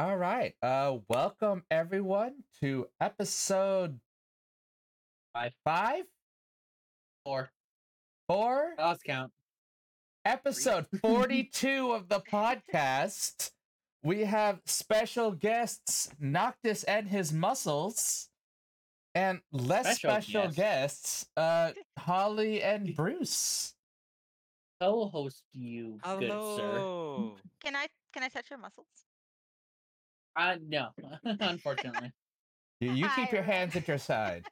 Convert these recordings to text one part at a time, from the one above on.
All right. Uh welcome everyone to episode Five. five, Four. four, I lost count. episode 42 of the podcast. We have special guests, Noctis and his muscles, and less Special special guests. guests, uh Holly and Bruce. Co-host you, good sir. Hello. Can I can I touch your muscles? Uh, no, unfortunately. You, you keep your hands at your side.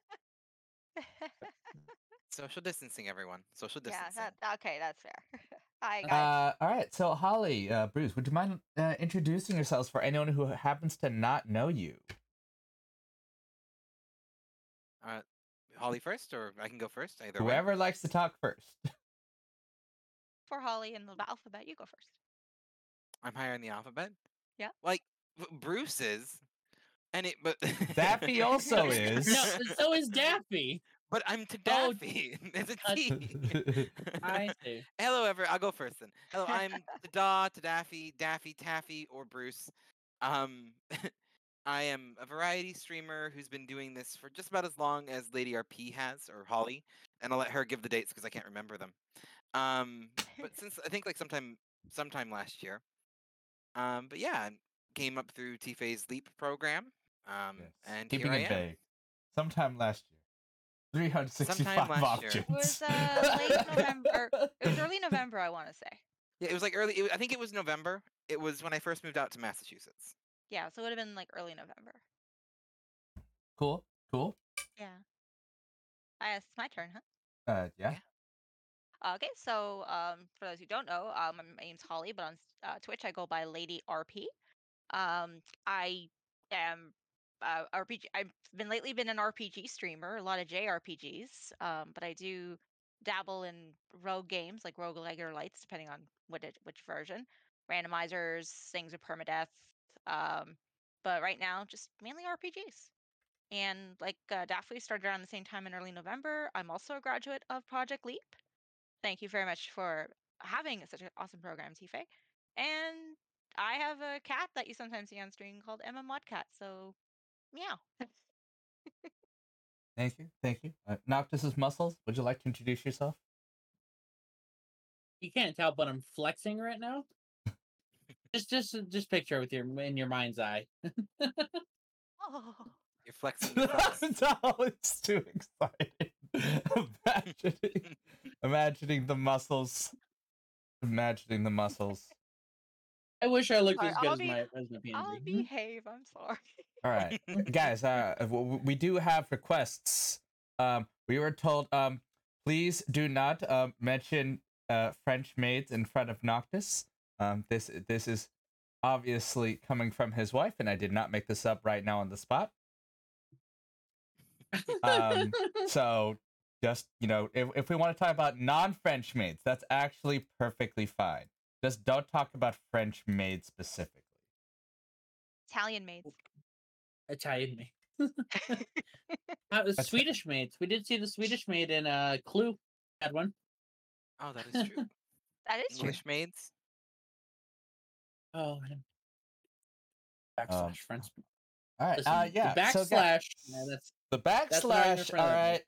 Social distancing, everyone. Social yeah, distancing. that, okay, that's fair. Hi guys. Uh, all right. So, Holly, uh, Bruce, would you mind uh, introducing yourselves for anyone who happens to not know you? Uh, Holly first, or I can go first. Either way. Whoever likes to talk first. For Holly in the alphabet, you go first. I'm higher in the alphabet. Yeah. Like B- Bruce is, and it, but Daffy also is. no, so is Daffy. But I'm to Oh, Daffy. There's a uh, T. I see. Hello, ever. I'll go first then. Hello, I'm to Da, to Daffy, Daffy, Taffy, or Bruce. Um, I am a variety streamer who's been doing this for just about as long as Lady RP has, or Holly, and I'll let her give the dates because I can't remember them. Um, but since I think like sometime, sometime last year. Um, but yeah, I came up through T-Phase Leap program. Um, Yes. and Keeping here it I am. vague. Sometime last year. 365 Sometime year. options. It was, uh, late November. It was early November, I want to say. Yeah, it was like early. It, I think it was November. It was when I first moved out to Massachusetts. Yeah, so it would have been like early November. cool. Cool. Yeah. I guess it's my turn, huh? Uh, yeah. Okay, so um, for those who don't know, um, my name's Holly, but on uh, Twitch I go by Lady RP. Um, I am uh, RPG. I've been lately been an RPG streamer, a lot of JRPGs, um, but I do dabble in rogue games like roguelike or lights, depending on what it, which version. Randomizers, things with permadeath. Um, but right now, just mainly RPGs. And like uh, Daffy started around the same time in early November. I'm also a graduate of Project Leap thank you very much for having such an awesome program, tFay. And I have a cat that you sometimes see on screen called Emma Modcat. So, meow. Thank you. Thank you. Uh, Noctis's muscles, would you like to introduce yourself? You can't tell, but I'm flexing right now. just, just, just picture it with your in your mind's eye. Oh, You're flexing. your flex. It's too excited. imagining, imagining the muscles. Imagining the muscles. I wish I looked Sorry, as good I'll as be- my as my I'll behave. I'm sorry. All right, guys. Uh, we do have requests. Um, we were told, um, please do not um mention uh French maids in front of Noctis. Um, this this is obviously coming from his wife, and I did not make this up right now on the spot. Um, so just you know, if if we want to talk about non-French maids, that's actually perfectly fine. Just don't talk about French maids specifically. Italian maids. Italian maid. Uh, the That's- Swedish maids. We did see the Swedish maid in uh Clue. Had one. Oh, that is true. That is true. English maids. Oh, man. Um, backslash French. All right. Listen, uh, the yeah. so guys- backslash. yeah, that's The That's an argument backslash. for All another day. right.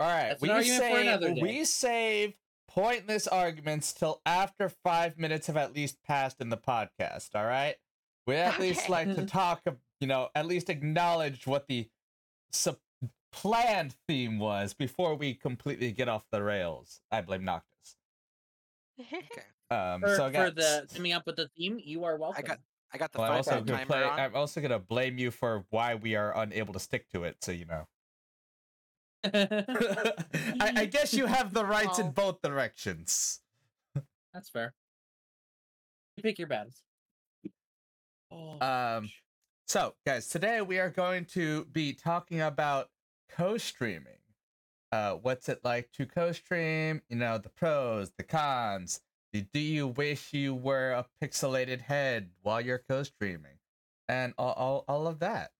All right. That's an we argument for save another day. we save pointless arguments till after five minutes have at least passed in the podcast. All right. We at least like to talk. You know, at least acknowledge what the sup- planned theme was before we completely get off the rails. I blame Noctis. Okay. Um. for, so for the coming up with the theme. You are welcome. got I got the well, I'm five also minute gonna timer play. I'm also gonna blame you for why we are unable to stick to it. So you know. I, I guess you have the rights in both directions. That's fair. You pick your battles. Oh, Um, gosh. so, guys, today we are going to be talking about co-streaming. Uh, what's it like to co-stream? You know, the pros, the cons. Do do you wish you were a pixelated head while you're co-streaming, and all, all, all of that.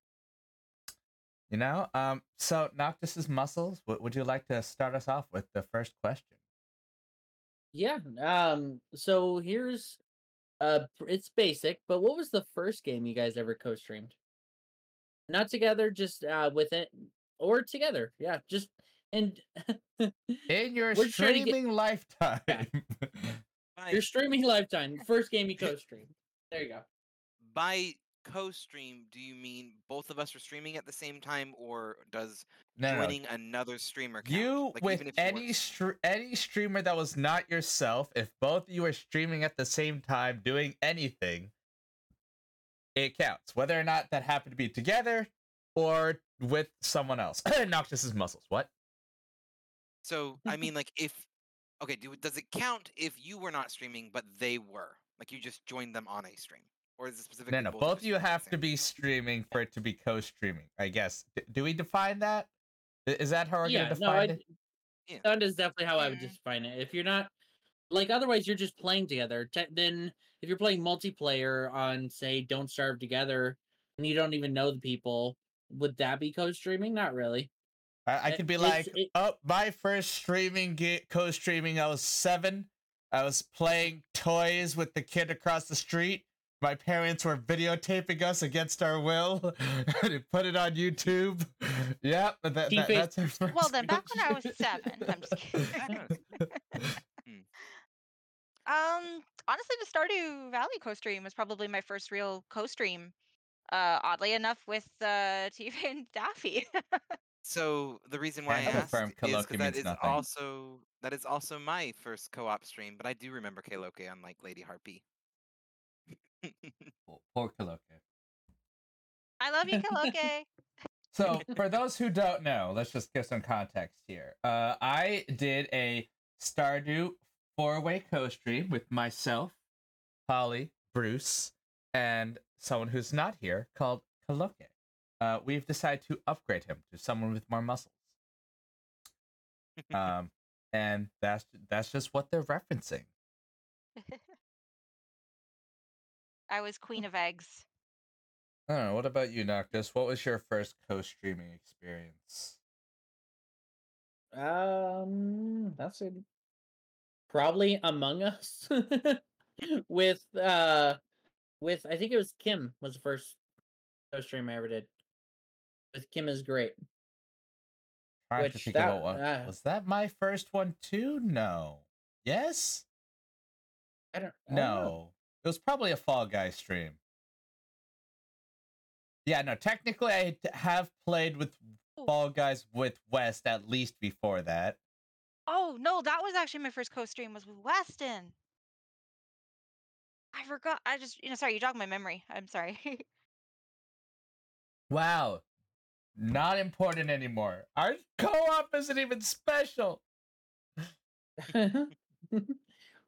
You know, um. So, Noctis's muscles. What would you like to start us off with the first question? Yeah. Um. So here's Uh, it's basic, but what was the first game you guys ever co-streamed? Not together, just uh with it, or together. Yeah, just and In your We're get- streaming lifetime. By, your streaming lifetime, first game you co-streamed. There you go. by co-stream, do you mean both of us are streaming at the same time, or does no, no, no. joining another streamer count? You Like, with even if you any str- any streamer that was not yourself, if both of you are streaming at the same time doing anything, it counts. Whether or not that happened to be together or with someone else. Noctis's muscles. What? So I mean, like, if okay, do, does it count if you were not streaming but they were? Like, you just joined them on a stream, or is it specifically? No, no. both Both of of you streaming at the have to be streaming for it to be co-streaming. I guess. D- do we define that? Is that how we're yeah, gonna define I, it? Yeah. that is definitely how I would Mhm. define it. If you're not like, otherwise you're just playing together. Te- then if you're playing multiplayer on, say, Don't Starve Together, and you don't even know the people, would that be co-streaming? Not really. I, I could be it's- like, it- oh, my first streaming ga- co-streaming, I was seven. I was playing toys with the kid across the street. My parents were videotaping us against our will. they put it on YouTube. Yep, but that, that, that's our first Well, then, back when I was seven, I'm just kidding. Um, honestly, the Stardew Valley co-stream was probably my first real co-stream. Uh, oddly enough, with uh, TV and Daffy. So the reason why I asked confirm is because Kaloki that means is nothing. also that is also my first co-op stream, but I do remember Kaloke unlike Lady RP. Poor Kaloke. I love you, Kaloke. So, for those who don't know, let's just give some context here. Uh, I did a Stardew four-way co-stream with myself, Holly, Bruce, and someone who's not here called Kaloke. Uh, we've decided to upgrade him to someone with more muscles. Um, and that's that's just what they're referencing. I was queen of eggs. I don't know. What about you, Noctis? What was your first co-streaming experience? Um, that's a probably Among Us with uh with I think it was Kim was the first co-stream I ever did. With Kim is great. Trying to Which think that- about one. uh, was that my first one too? No. Yes. I don't I don't know. No. It was probably a Fall Guy stream. Yeah, no, technically I have played with Ooh. Fall Guys with West at least before that. Oh no, that was actually my first co-stream was with Weston. I forgot. I just, you know, sorry, you jogged my memory. I'm sorry. Wow. Not important anymore. Our co-op isn't even special.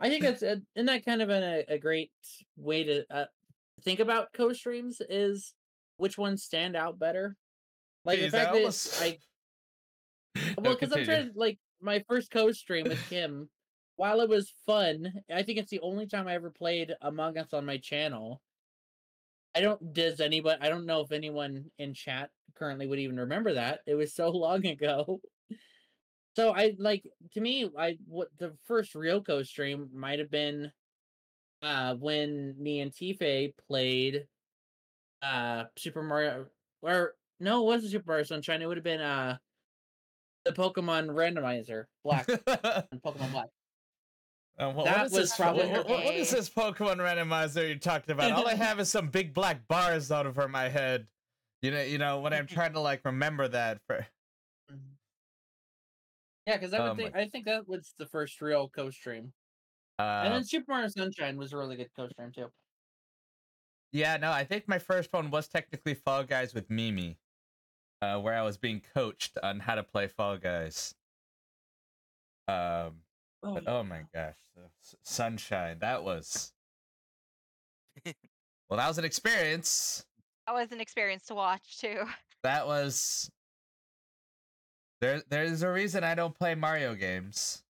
I think that's a, isn't that kind of a, a great way to uh, think about co-streams is which ones stand out better. Like the fact that almost- it's, like well, because I'm trying like my first co-stream with Kim. while it was fun, I think it's the only time I ever played Among Us on my channel. I don't does anybody I don't know if anyone in chat currently would even remember that. It was so long ago. So I like to me I what the first real co-stream might have been uh when me and tFay played uh Super Mario or no, it wasn't Super Mario Sunshine. It would have been uh the Pokemon randomizer, Black and Pokemon Black. What- what That was this- probably what- what- what is this Pokemon randomizer you're talking about? All I have is some big black bars out over my head. You know, you know when I'm trying to like remember that for. Yeah, because I would my- think I think that was the first real co-stream, and Uh, then Super Mario Sunshine was a really good co-stream too. yeah, no, I think my first one was technically Fall Guys with Mimi, uh, where I was being coached on how to play Fall Guys. Um, Oh, but oh my gosh, Sunshine, that was. well, that was an experience. That was an experience to watch too. that was there there's a reason I don't play Mario games.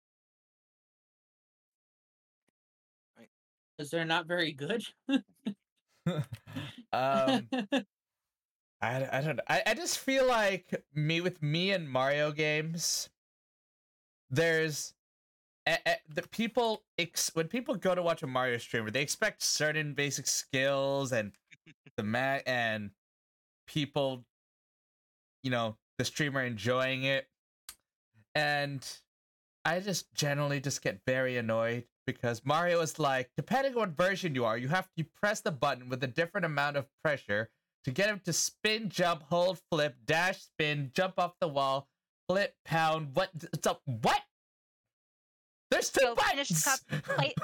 because they're not very good. um I, I don't know. I, I just feel like me with me and Mario games there's a- a- the people ex- when people go to watch a Mario streamer, they expect certain basic skills and the ma- and people, you know, the streamer enjoying it, and I just generally just get very annoyed because Mario is like, depending on what version you are, you have to press the button with a different amount of pressure to get him to spin, jump, hold, flip, dash, spin, jump off the wall, flip, pound. What? It's a what? There's two So buttons. cup, play-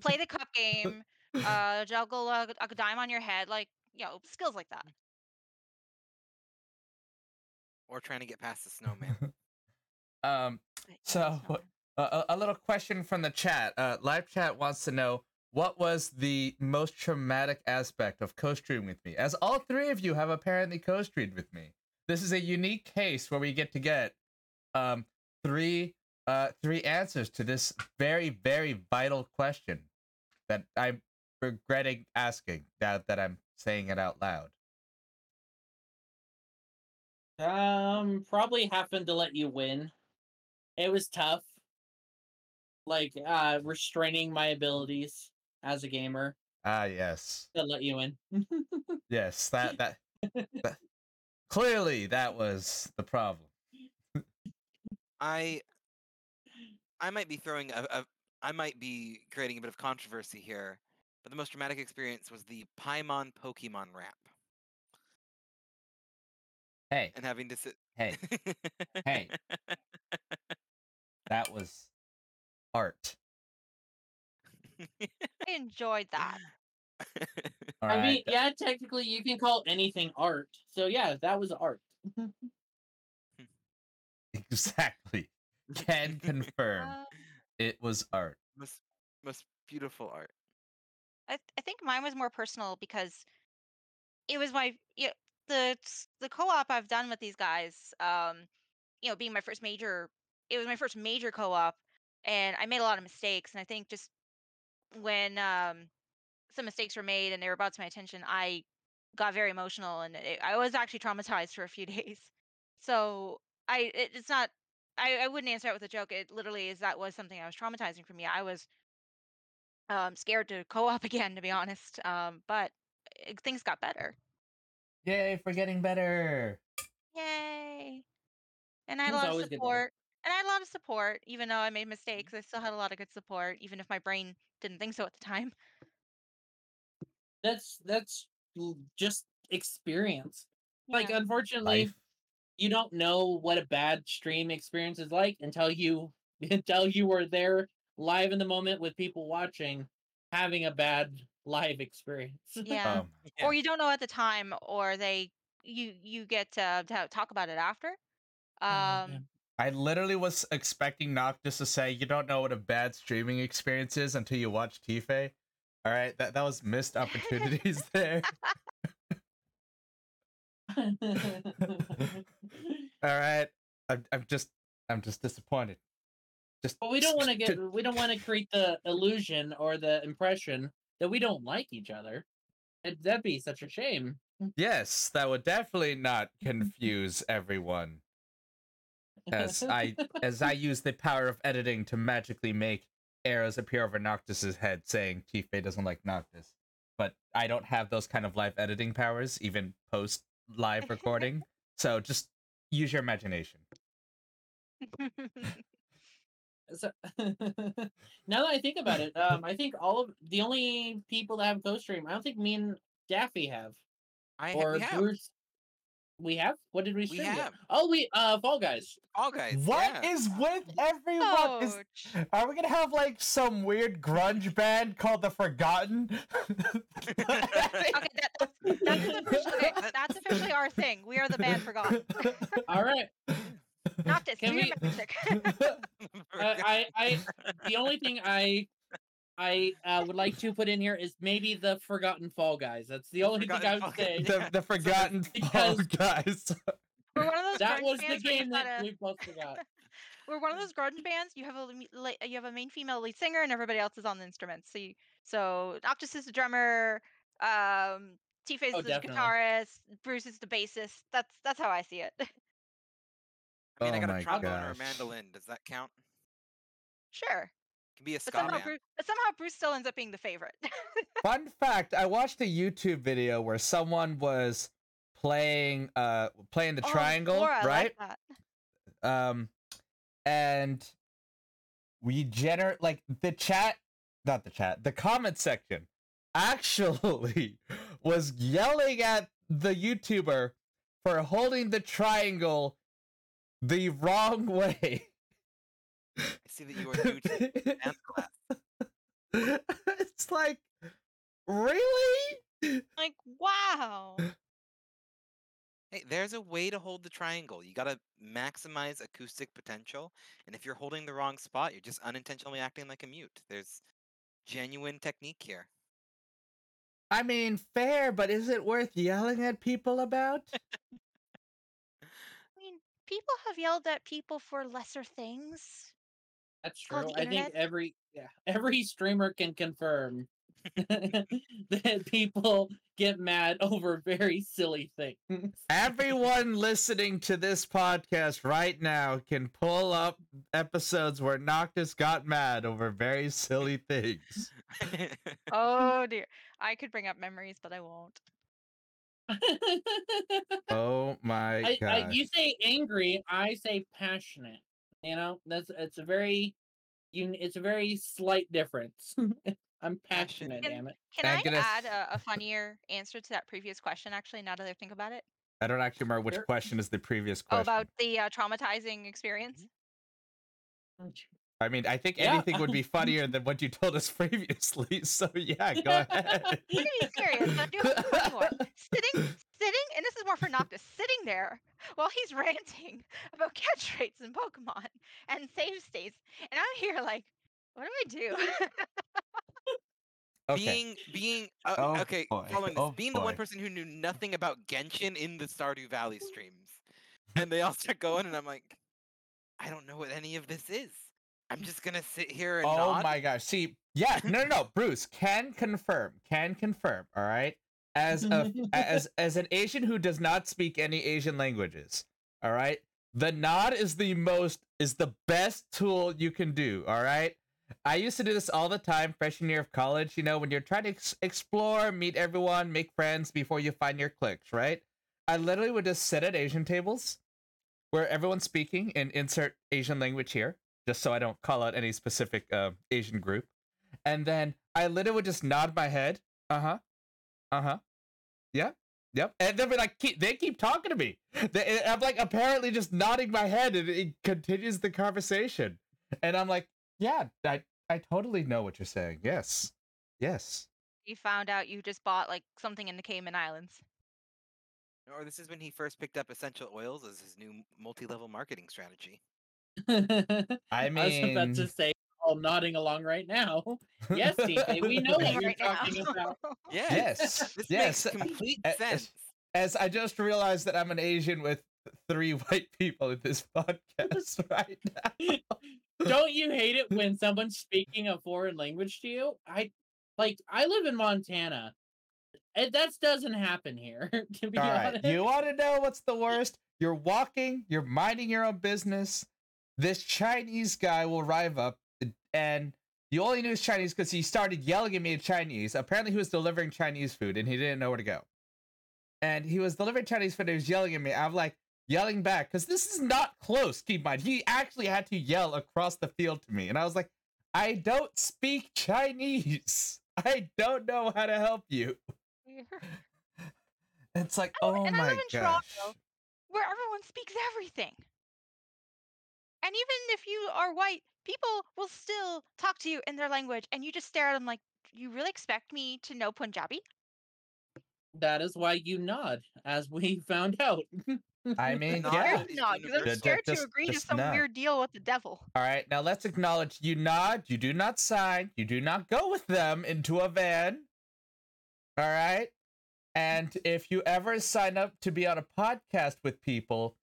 Play the cup game. Uh, juggle a, a dime on your head, like you know, skills like that. Or trying to get past the snowman. um. So, yeah, it's what- not- A, little question from the chat. Uh, live chat wants to know what was the most traumatic aspect of co-streaming with me, as all three of you have apparently co-streamed with me. This is a unique case where we get to get um three uh three answers to this very very vital question that I'm regretting asking now that I'm saying it out loud. Um, probably happened to let you win. It was tough. Like uh restraining my abilities as a gamer Ah, yes, to let you win. yes, that that, that clearly that was the problem. I I might be throwing a, a I might be creating a bit of controversy here, but the most dramatic experience was the Paimon Pokemon rap Hey, and having to sit. hey, Hey. that was art. I enjoyed that. All I right. mean, yeah, technically you can call anything art. So yeah, that was art. exactly. Can confirm Uh, it was art. most most beautiful art. I, th- I think mine was more personal because it was my yeah, the the co-op I've done with these guys. Um, you know, being my first major, it was my first major co-op, and I made a lot of mistakes. And I think just when um some mistakes were made and they were brought to my attention, I got very emotional, and it, I was actually traumatized for a few days. So I it, it's not. I, I wouldn't answer it with a joke. It literally is that was something that was traumatizing for me. I was um, scared to co-op again, to be honest. Um, but uh, things got better. Yay for getting better. Yay! And I had a lot of always get better. support. And I had a lot of support, even though I made mistakes. Mm-hmm. I still had a lot of good support, even if my brain didn't think so at the time. That's that's just experience. Like unfortunately, Life. you don't know what a bad stream experience is like until you until you were there live in the moment with people watching having a bad live experience. yeah. Um, Yeah. Or you don't know at the time, or they you you get to, to talk about it after. Oh, Um, man. I literally was expecting Noctis to say, "You don't know what a bad streaming experience is until you watch tFay." All right, that that was missed opportunities there. All right, I'm I'm just I'm just disappointed. Just but we don't want to get we don't want to create the illusion or the impression that we don't like each other. It, that'd be such a shame. Mm. Yes, that would definitely not confuse everyone. As I as I use the power of editing to magically make arrows appear over Noctis's head saying tFay doesn't like Noctis. But I don't have those kind of live editing powers, even post live recording. so just use your imagination. So, now that I think about it, um, I think all of the only people that have Ghost Stream, I don't think me and Daffy have, I ha- or we have Bruce. We have. What did we stream? yet? have. Oh, we uh, Fall Guys. all guys. What yeah. is with everyone? Is, are we gonna have like some weird grunge band called the Forgotten? Okay, that, that's, that's, officially, that's officially our thing. We are the band forgotten. All right. Noctis, do Can your we- magic. I, I, the only thing I, I uh, would like to put in here is maybe the Forgotten Fall Guys. That's the only thing I would Fall say. The the Forgotten Fall Guys. We're one of those That was the bands you've game that gotta- we both forgot. We're one of those grunge bands. You have a le- le- you have a main female lead singer, and everybody else is on the instruments. So you, so Noctis is the drummer. Um, T-Face Oh, is the definitely. guitarist. Bruce is the bassist. That's that's how I see it. I mean, I Oh got a trombone or a mandolin. Does that count? sure. can be a But ska somehow, man. Bruce, but somehow Bruce still ends up being the favorite. Fun fact: I watched a YouTube video where someone was playing uh playing the Oh, triangle, Laura, right? Like that. um and we generate like the chat not the chat the comment section actually was yelling at the youtuber for holding the triangle the wrong way I see that you are new to dance class. it's like really Like, wow. Hey, there's a way to hold the triangle. You gotta maximize acoustic potential, and if you're holding the wrong spot, you're just unintentionally acting like a mute. There's genuine technique here. i mean fair but is it worth yelling at people about I mean, people have yelled at people for lesser things. That's true. I think every yeah, every streamer can confirm that people get mad over very silly things. Everyone listening to this podcast right now can pull up episodes where Noctis got mad over very silly things. Oh dear. I could bring up memories, but I won't. Oh my I, god. I, you say angry, I say passionate. You know, that's it's a very you it's a very slight difference. I'm passionate, Passionate. damn it. Can I'm I gonna- add a, a funnier answer to that previous question? Actually, now that I think about it, I don't actually remember which Sure. question is the previous oh, question. about the uh, traumatizing experience. I mean, I think Yeah. anything would be funnier than what you told us previously. So yeah, go ahead. I'm gonna be serious. I do have a funny one. Sitting, sitting, and this is more for Noctis. Sitting there while he's ranting about catch rates in Pokemon and save states, and I'm here like, what do I do? Okay. Being being uh, Oh, okay, boy. following this, Oh, being the one person who knew nothing about Genshin in the Stardew Valley streams, and they all start going, and I'm like, I don't know what any of this is. I'm just gonna sit here and Oh nod. my gosh. See, yeah, no, no, no. Bruce can confirm. Can confirm. All right. As a as as an Asian who does not speak any Asian languages, all right. The nod is the most is the best tool you can do. All right. I used to do this all the time, freshman year of college. You know, when you're trying to ex- explore, meet everyone, make friends before you find your clicks, right? I literally would just sit at Asian tables where everyone's speaking and insert Asian language here, just so I don't call out any specific uh, Asian group. And then I literally would just nod my head. Uh huh. Uh huh. Yeah. Yep. And then be like, keep, they keep talking to me. They, I'm like apparently just nodding my head, and it continues the conversation. And I'm like, yeah, I I totally know what you're saying. Yes. Yes. you found out you just bought like something in the Cayman Islands. Or this is when he first picked up essential oils as his new multi-level marketing strategy. I I was about to say, all nodding along right now. Yes, TK, we know what Doing you're right now. talking about. Yeah. Yes. This yes. makes complete as- sense. As I just realized that I'm an Asian with three white people in this podcast right now. Don't you hate it when someone's speaking a foreign language to you? I like I live in Montana. And that doesn't happen here, to be All right. honest. You want to know what's the worst? You're walking, you're minding your own business. This Chinese guy will arrive up, and you only knew he's Chinese because he started yelling at me in Chinese. Apparently, he was delivering Chinese food and he didn't know where to go. And he was delivering Chinese food and he was yelling at me. I'm like, yelling back because this is not close. Keep in mind, he actually had to yell across the field to me. And I was like, I don't speak Chinese. I don't know how to help you. It's like, oh my gosh. Toronto. where everyone speaks everything. And even if you are white, people will still talk to you in their language, and you just stare at them like, "You really expect me to know Punjabi?" That is why you nod, as we found out. I mean, Not yeah. It's No, because I'm Ju- ju- scared just- to agree to some nod. weird deal with the devil. All right, now let's acknowledge you nod, you do not sign, you do not go with them into a van. All right? And if you ever sign up to be on a podcast with people,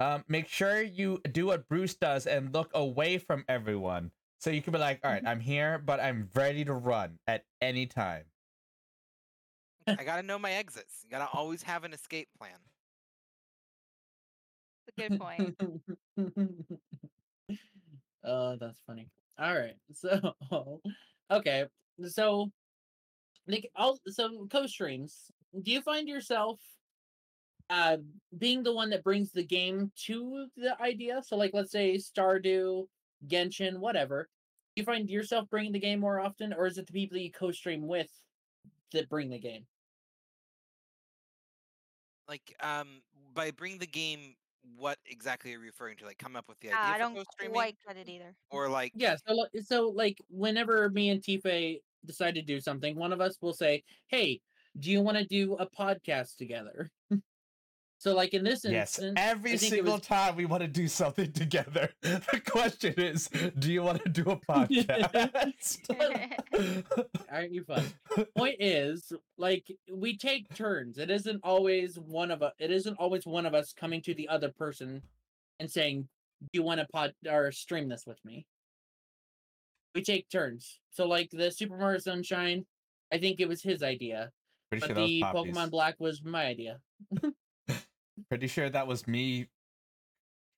um, make sure you do what Bruce does and look away from everyone. So you can be like, all right, I'm here, but I'm ready to run at any time. I gotta know my exits. You gotta always have an escape plan. That's a good point. oh, that's funny. All right. So, okay. So, like, all so co-streams. Do you find yourself uh being the one that brings the game to the idea? So, like, let's say Stardew, Genshin, whatever. Do you find yourself bringing the game more often, or is it the people you co-stream with that bring the game? Like, um, by bring the game, what exactly are you referring to? Like, come up with the Uh, idea I for don't quite get it either. or like, Yeah. So, so like, whenever me and tFay decide to do something, one of us will say, "Hey, do you want to do a podcast together?" So, like in this Yes, instance, every I think it single was- time we want to do something together. The question is, do you want to do a podcast? aren't you fun? Point is, like, we take turns. It isn't always one of us. It isn't always one of us coming to the other person and saying, "Do you want to pod or stream this with me?" We take turns. So, like the Super Mario Sunshine, I think it was his idea, Pretty but sure the Pokemon Black was my idea. Pretty sure that was me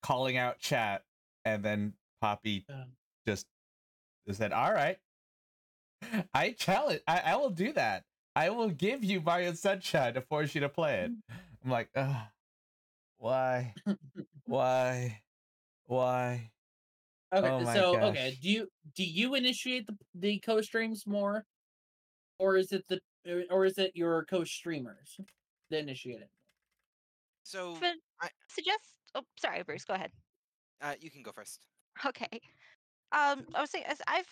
calling out chat, and then Poppy Um, just said, "All right, I challenge. I, I will do that. I will give you Mario Sunshine to force you to play it." I'm like, Ugh, why, why, why? Okay, Oh so okay, do you do you initiate the the co-streams more, or is it the or- or is it your co-streamers that initiate it? So But I- suggest. Oh, sorry, Bruce. Go ahead. uh, you can go first. Okay. Um, I was saying, I've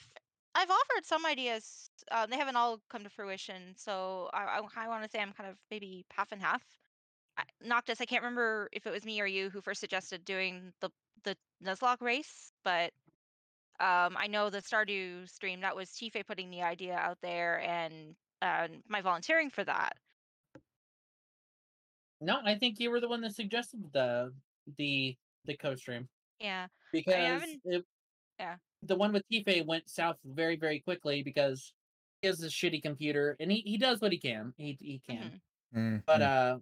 I've offered some ideas. Um, they haven't all come to fruition. So I I, I want to say I'm kind of maybe half and half. I, Noctis, I can't remember if it was me or you who first suggested doing the the Nuzlocke race, but um, I know the Stardew stream that was tFay putting the idea out there and uh, my volunteering for that. No, I think you were the one that suggested the the the co-stream Yeah. because it, yeah. the one with tFay went south very very quickly because he has a shitty computer and he, he does what he can he he can mhm. Mm, but mm. uh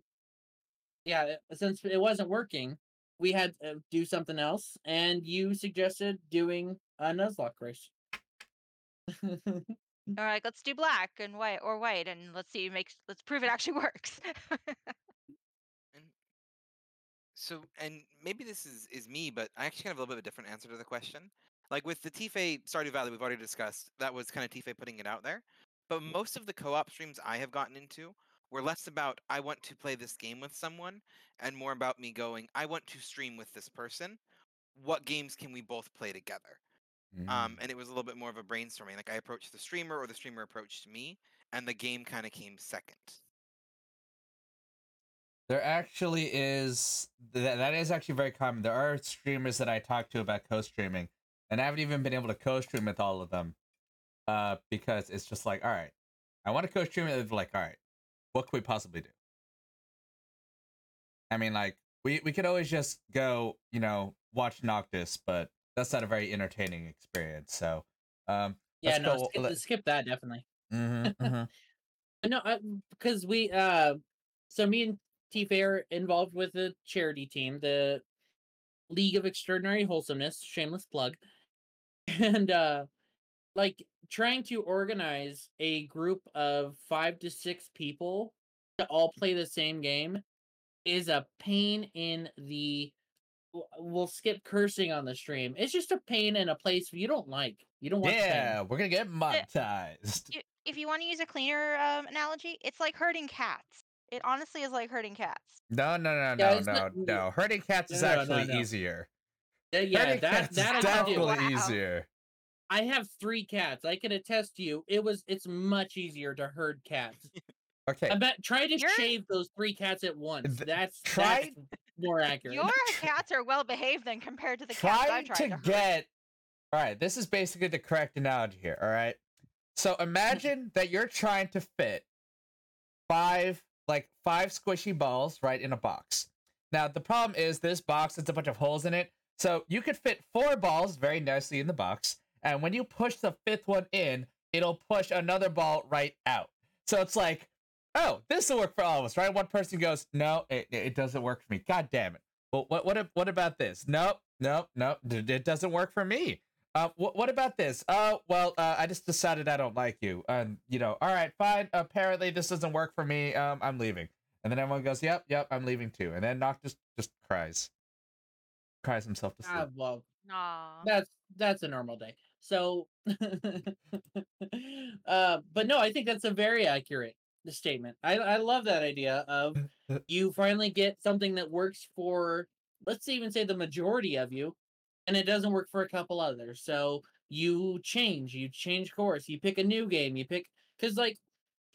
yeah since it wasn't working we had to do something else and you suggested doing a Nuzlocke race. All right, let's do black and white or white, and let's see make let's prove it actually works. So, and maybe this is is me, but I actually have a little bit of a different answer to the question. Like with the tFay Stardew Valley, we've already discussed that was kind of tFay putting it out there. But most of the co-op streams I have gotten into were less about I want to play this game with someone, and more about me going I want to stream with this person. What games can we both play together? Um, Mm. and it was a little bit more of a brainstorming. Like I approached the streamer, or the streamer approached me, and the game kind of came second. There actually is that that is actually very common. There are streamers that I talk to about co-streaming, and I haven't even been able to co-stream with all of them, uh, because it's just like, all right, I want to co-stream it. They're like, all right, what could we possibly do? I mean, like we we could always just go, you know, watch Noctis, but that's not a very entertaining experience. So, um, yeah, no, go- skip, let- skip that definitely. mhm, mhm. No, I, because we uh, so me and T Fair involved with the charity team, the League of Extraordinary Wholesomeness, shameless plug, and uh, like trying to organize a group of five to six people to all play the same game is a pain in the. We'll skip cursing on the stream. It's just a pain in a place you don't like. You don't want. yeah, we're gonna get monetized. If you want to use a cleaner um, analogy, it's like herding cats. It honestly is like herding cats. No, no, no, Yeah, no, it's no, not- no. Herding cats is No, no, no, actually no. easier. Uh, Yeah, Herding that cats that is I can do. definitely Wow. easier. I have three cats. I can attest to you. It was. It's much easier to herd cats. Okay, I bet. Try to You're- shave those three cats at once. That's try- that's more accurate. Your cats are well behaved then compared to the cats I try tried to to herd. get. All right, this is basically the correct analogy here. All right, so imagine that you're trying to fit five, like five squishy balls, right, in a box. Now the problem is this box has a bunch of holes in it, so you could fit four balls very nicely in the box, and when you push the fifth one in, it'll push another ball right out. So it's like, oh, this will work for all of us, right? One person goes, no, it, it doesn't work for me. God damn it. Well, what what what about this? Nope, nope, nope. It doesn't work for me. Uh, wh- what about this? Oh, well, uh, I just decided I don't like you, and you know, all right, fine. Apparently, this doesn't work for me. Um, I'm leaving. And then everyone goes, "Yep, yep, I'm leaving too." And then Noct just just cries, cries himself to sleep. Ah, well, Aw. that's that's a normal day. So, uh, but no, I think that's a very accurate statement. I I love that idea of you finally get something that works for let's even say the majority of you, and it doesn't work for a couple others. So you change, you change course, you pick a new game, you pick because like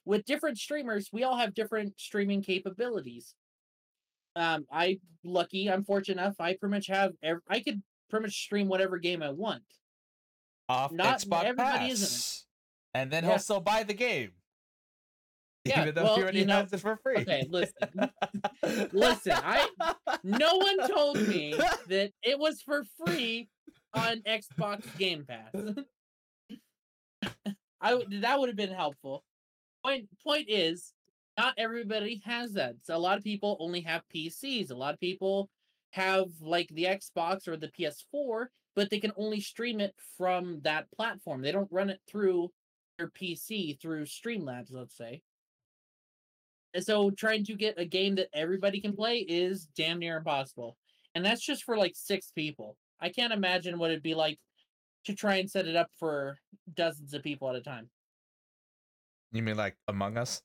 with different streamers, we all have different streaming capabilities. Um, I lucky, I'm fortunate enough. I pretty much have. Ev- I could pretty much stream whatever game I want. Off not Xbox everybody isn't. Pass, and then Yeah. he'll still buy the game, Yeah, even though well, he already you know- has it for free. Okay, listen. Listen, I- No one told me that it was for free on Xbox Game Pass. I that would have been helpful. Point point is, not everybody has that. So a lot of people only have PCs. A lot of people have like the Xbox or the PS4, but they can only stream it from that platform. They don't run it through their PC through Streamlabs, let's say. And so trying to get a game that everybody can play is damn near impossible. And that's just for like six people. I can't imagine what it'd be like to try and set it up for dozens of people at a time. You mean like Among Us?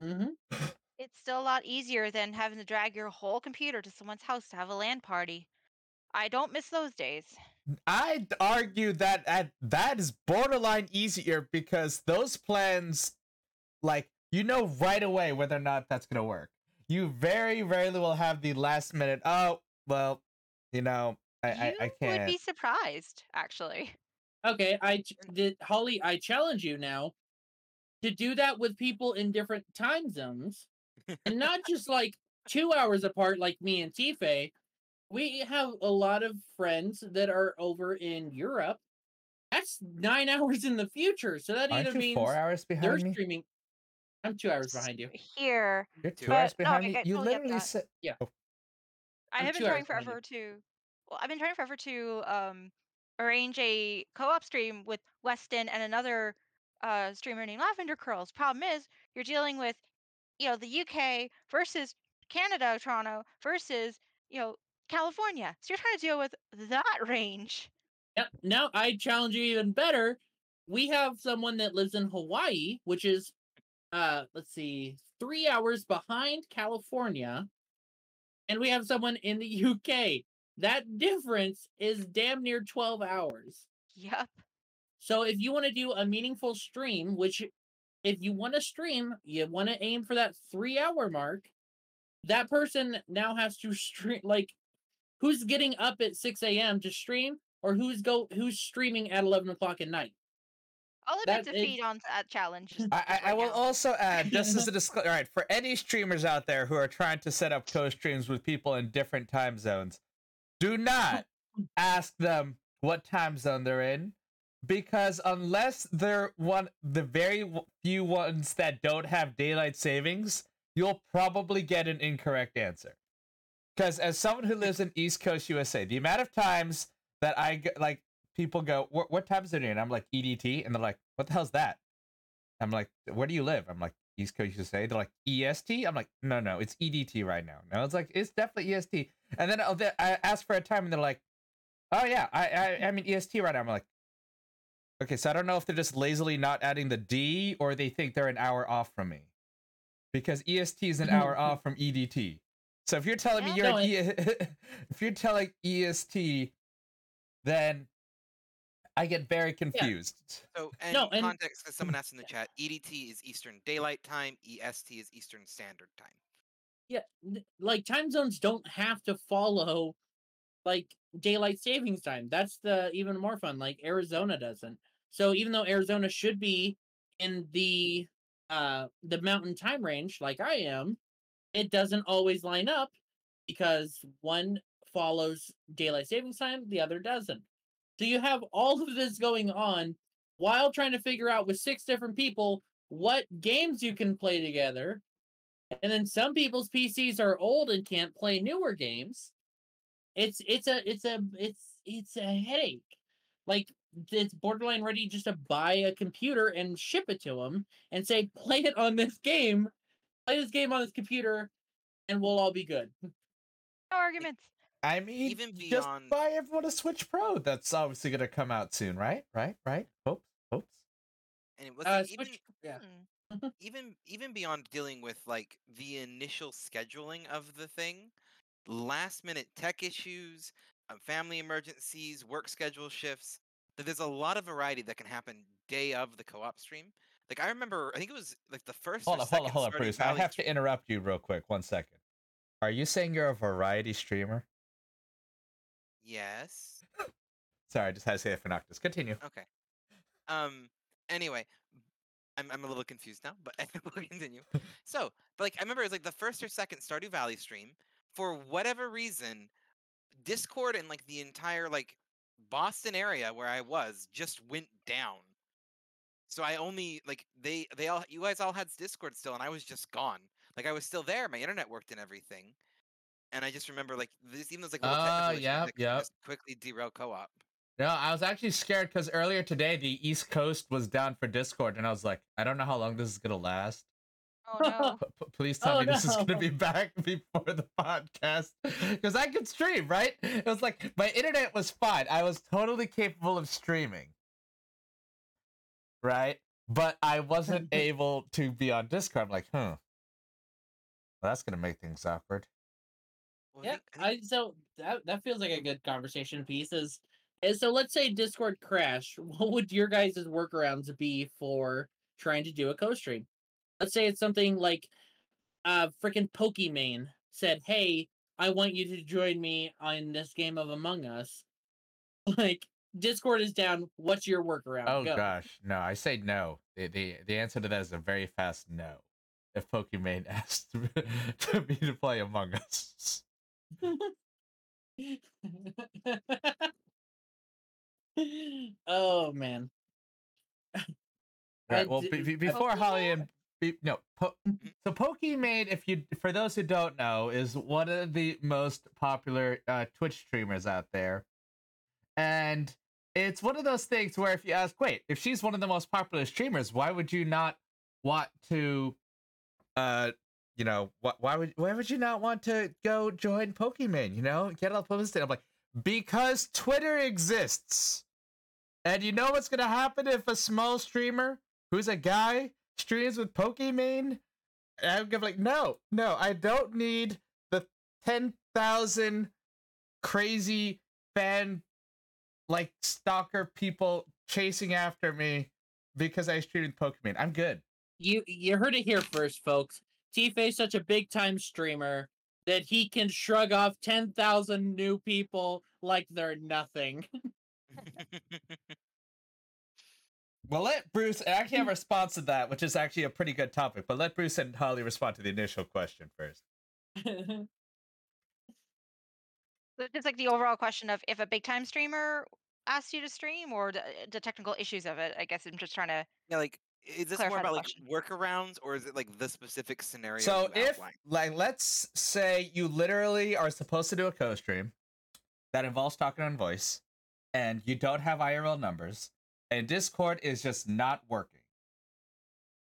hmm It's still a lot easier than having to drag your whole computer to someone's house to have a LAN party. I don't miss those days. I'd argue that at, that is borderline easier because those plans, like, you know right away whether or not that's going to work. You very rarely will have the last minute, oh, well, you know, I, I, I can't. would be surprised, actually. Okay, I did Holly, I challenge you now to do that with people in different time zones and not just like two hours apart like me and tFay. We have a lot of friends that are over in Europe. That's nine hours in the future. So that Aren't either you means four hours behind they're behind me? streaming. I'm two hours behind you. Here, You're two But- hours no, behind I- me. You totally get literally that. said, I I'm have been two trying hours behind forever to. Well, I've been trying forever to um arrange a co-op stream with Weston and another uh streamer named Lavender Curls. Problem is, you're dealing with, you know, the UK versus Canada, Toronto versus you know California. So you're trying to deal with that range. Yep. Now I challenge you even better. We have someone that lives in Hawaii, which is uh let's see, three hours behind California. And we have someone in the UK. That difference is damn near 12 hours. Yep. So if you want to do a meaningful stream, which if you want to stream, you want to aim for that three hour mark, that person now has to stream like who's getting up at 6 a.m. to stream or who's go who's streaming at 11 o'clock at night. I'll admit That defeat is- on that challenge. I, I, I will also add, just as a disclaimer, all right, for any streamers out there who are trying to set up co-streams with people in different time zones, do not ask them what time zone they're in, because unless they're one the very few ones that don't have daylight savings, you'll probably get an incorrect answer. Because as someone who lives in East Coast USA, the amount of times that I g- like people go, "What what time is it you in?" I'm like EDT, and they're like, "What the hell's that?" I'm like, "Where do you live?" I'm like, "East Coast USA." They're like, "EST." I'm like, "No, no, it's EDT right now." No, it's like it's definitely EST. And then I'll, they- I ask for a time, and they're like, "Oh yeah, I I I'm in EST right now." I'm like, "Okay, so I don't know if they're just lazily not adding the D, or they think they're an hour off from me, because EST is an hour off from EDT." So if you're telling me you're No, e- if you're telling EST, then I get very confused. So, and No, and- context, because someone asked in the chat, EDT is Eastern Daylight Time, EST is Eastern Standard Time. Yeah, like time zones don't have to follow like daylight savings time. That's the even more fun. Like Arizona doesn't. So even though Arizona should be in the uh the mountain time range like I am, it doesn't always line up because one follows daylight savings time, the other doesn't. So you have all of this going on while trying to figure out with six different people what games you can play together. And then some people's PCs are old and can't play newer games. It's it's a it's a it's it's a headache. like it's borderline ready just to buy a computer and ship it to them and say play it on this game play this game on this computer and we'll all be good No arguments. I mean, Even just beyond- buy everyone a Switch Pro. That's obviously going to come out soon, right? Right? Right? Hopes? Hopes? And it was uh, even Switch, yeah Hmm. even even beyond dealing with like the initial scheduling of the thing, last minute tech issues, um, family emergencies, work schedule shifts. That there's a lot of variety that can happen day of the co-op stream. Like I remember, I think it was like the first. Hold or on, hold on, hold on, Stardew Bruce. I have stream- to interrupt you real quick. One second. Are you saying you're a variety streamer? Yes. Sorry, I just had to say that for Noctis. Continue. Okay. Um. Anyway, I'm I'm a little confused now, but we'll continue. So, but like I remember it was like the first or second Stardew Valley stream. For whatever reason, Discord and like the entire like Boston area where I was just went down. So I only like they they all you guys all had Discord still, and I was just gone. Like I was still there, my internet worked and everything. And I just remember like this even those like little Ah, technical issues yep, that could yep. just quickly derail co-op. No, I was actually scared because earlier today the East Coast was down for Discord, and I was like, I don't know how long this is gonna last. Oh no. P- p- please tell Oh, me this is gonna be back before the podcast because I could stream, right? It was like my internet was fine. I was totally capable of streaming, right? But I wasn't able to be on Discord. I'm like, huh. Well, that's gonna make things awkward. Well, yeah I think- i so that that feels like a good conversation piece is is so let's say discord crash what would your guys' workarounds be for trying to do a co-stream let's say it's something like uh freaking pokimane said hey i want you to join me on this game of among us like discord is down what's your workaround Oh Go. gosh, no, I say no. The, the the answer to that is a very fast no. If Pokimane asked to me to play Among Us. oh man Right. Well, be, be- before Holly and be, no, po- so Pokimane, if you for those who don't know, is one of the most popular uh, Twitch streamers out there, and it's one of those things where if you ask, wait, if she's one of the most popular streamers, why would you not want to, uh, you know, wh- why would why would you not want to go join Pokimane? You know, get all the publicity. I'm like, because Twitter exists. And you know what's gonna happen if a small streamer who's a guy streams with Pokimane. I'm gonna be like, no, no, I don't need the ten thousand crazy fan like stalker people chasing after me because I streamed Pokimane. I'm good. You you heard it here first, folks. tFay's such a big time streamer that he can shrug off ten thousand new people like they're nothing. Well, let Bruce I actually have a response to that, which is actually a pretty good topic. But let Bruce and Holly respond to the initial question first. So Just like the overall question of if a big time streamer asks you to stream or the, the technical issues of it. I guess I'm just trying to. yeah, like is this more about like question. workarounds or is it like the specific scenario? So you if outlined? like let's say you literally are supposed to do a co-stream that involves talking on voice and you don't have IRL numbers and Discord is just not working.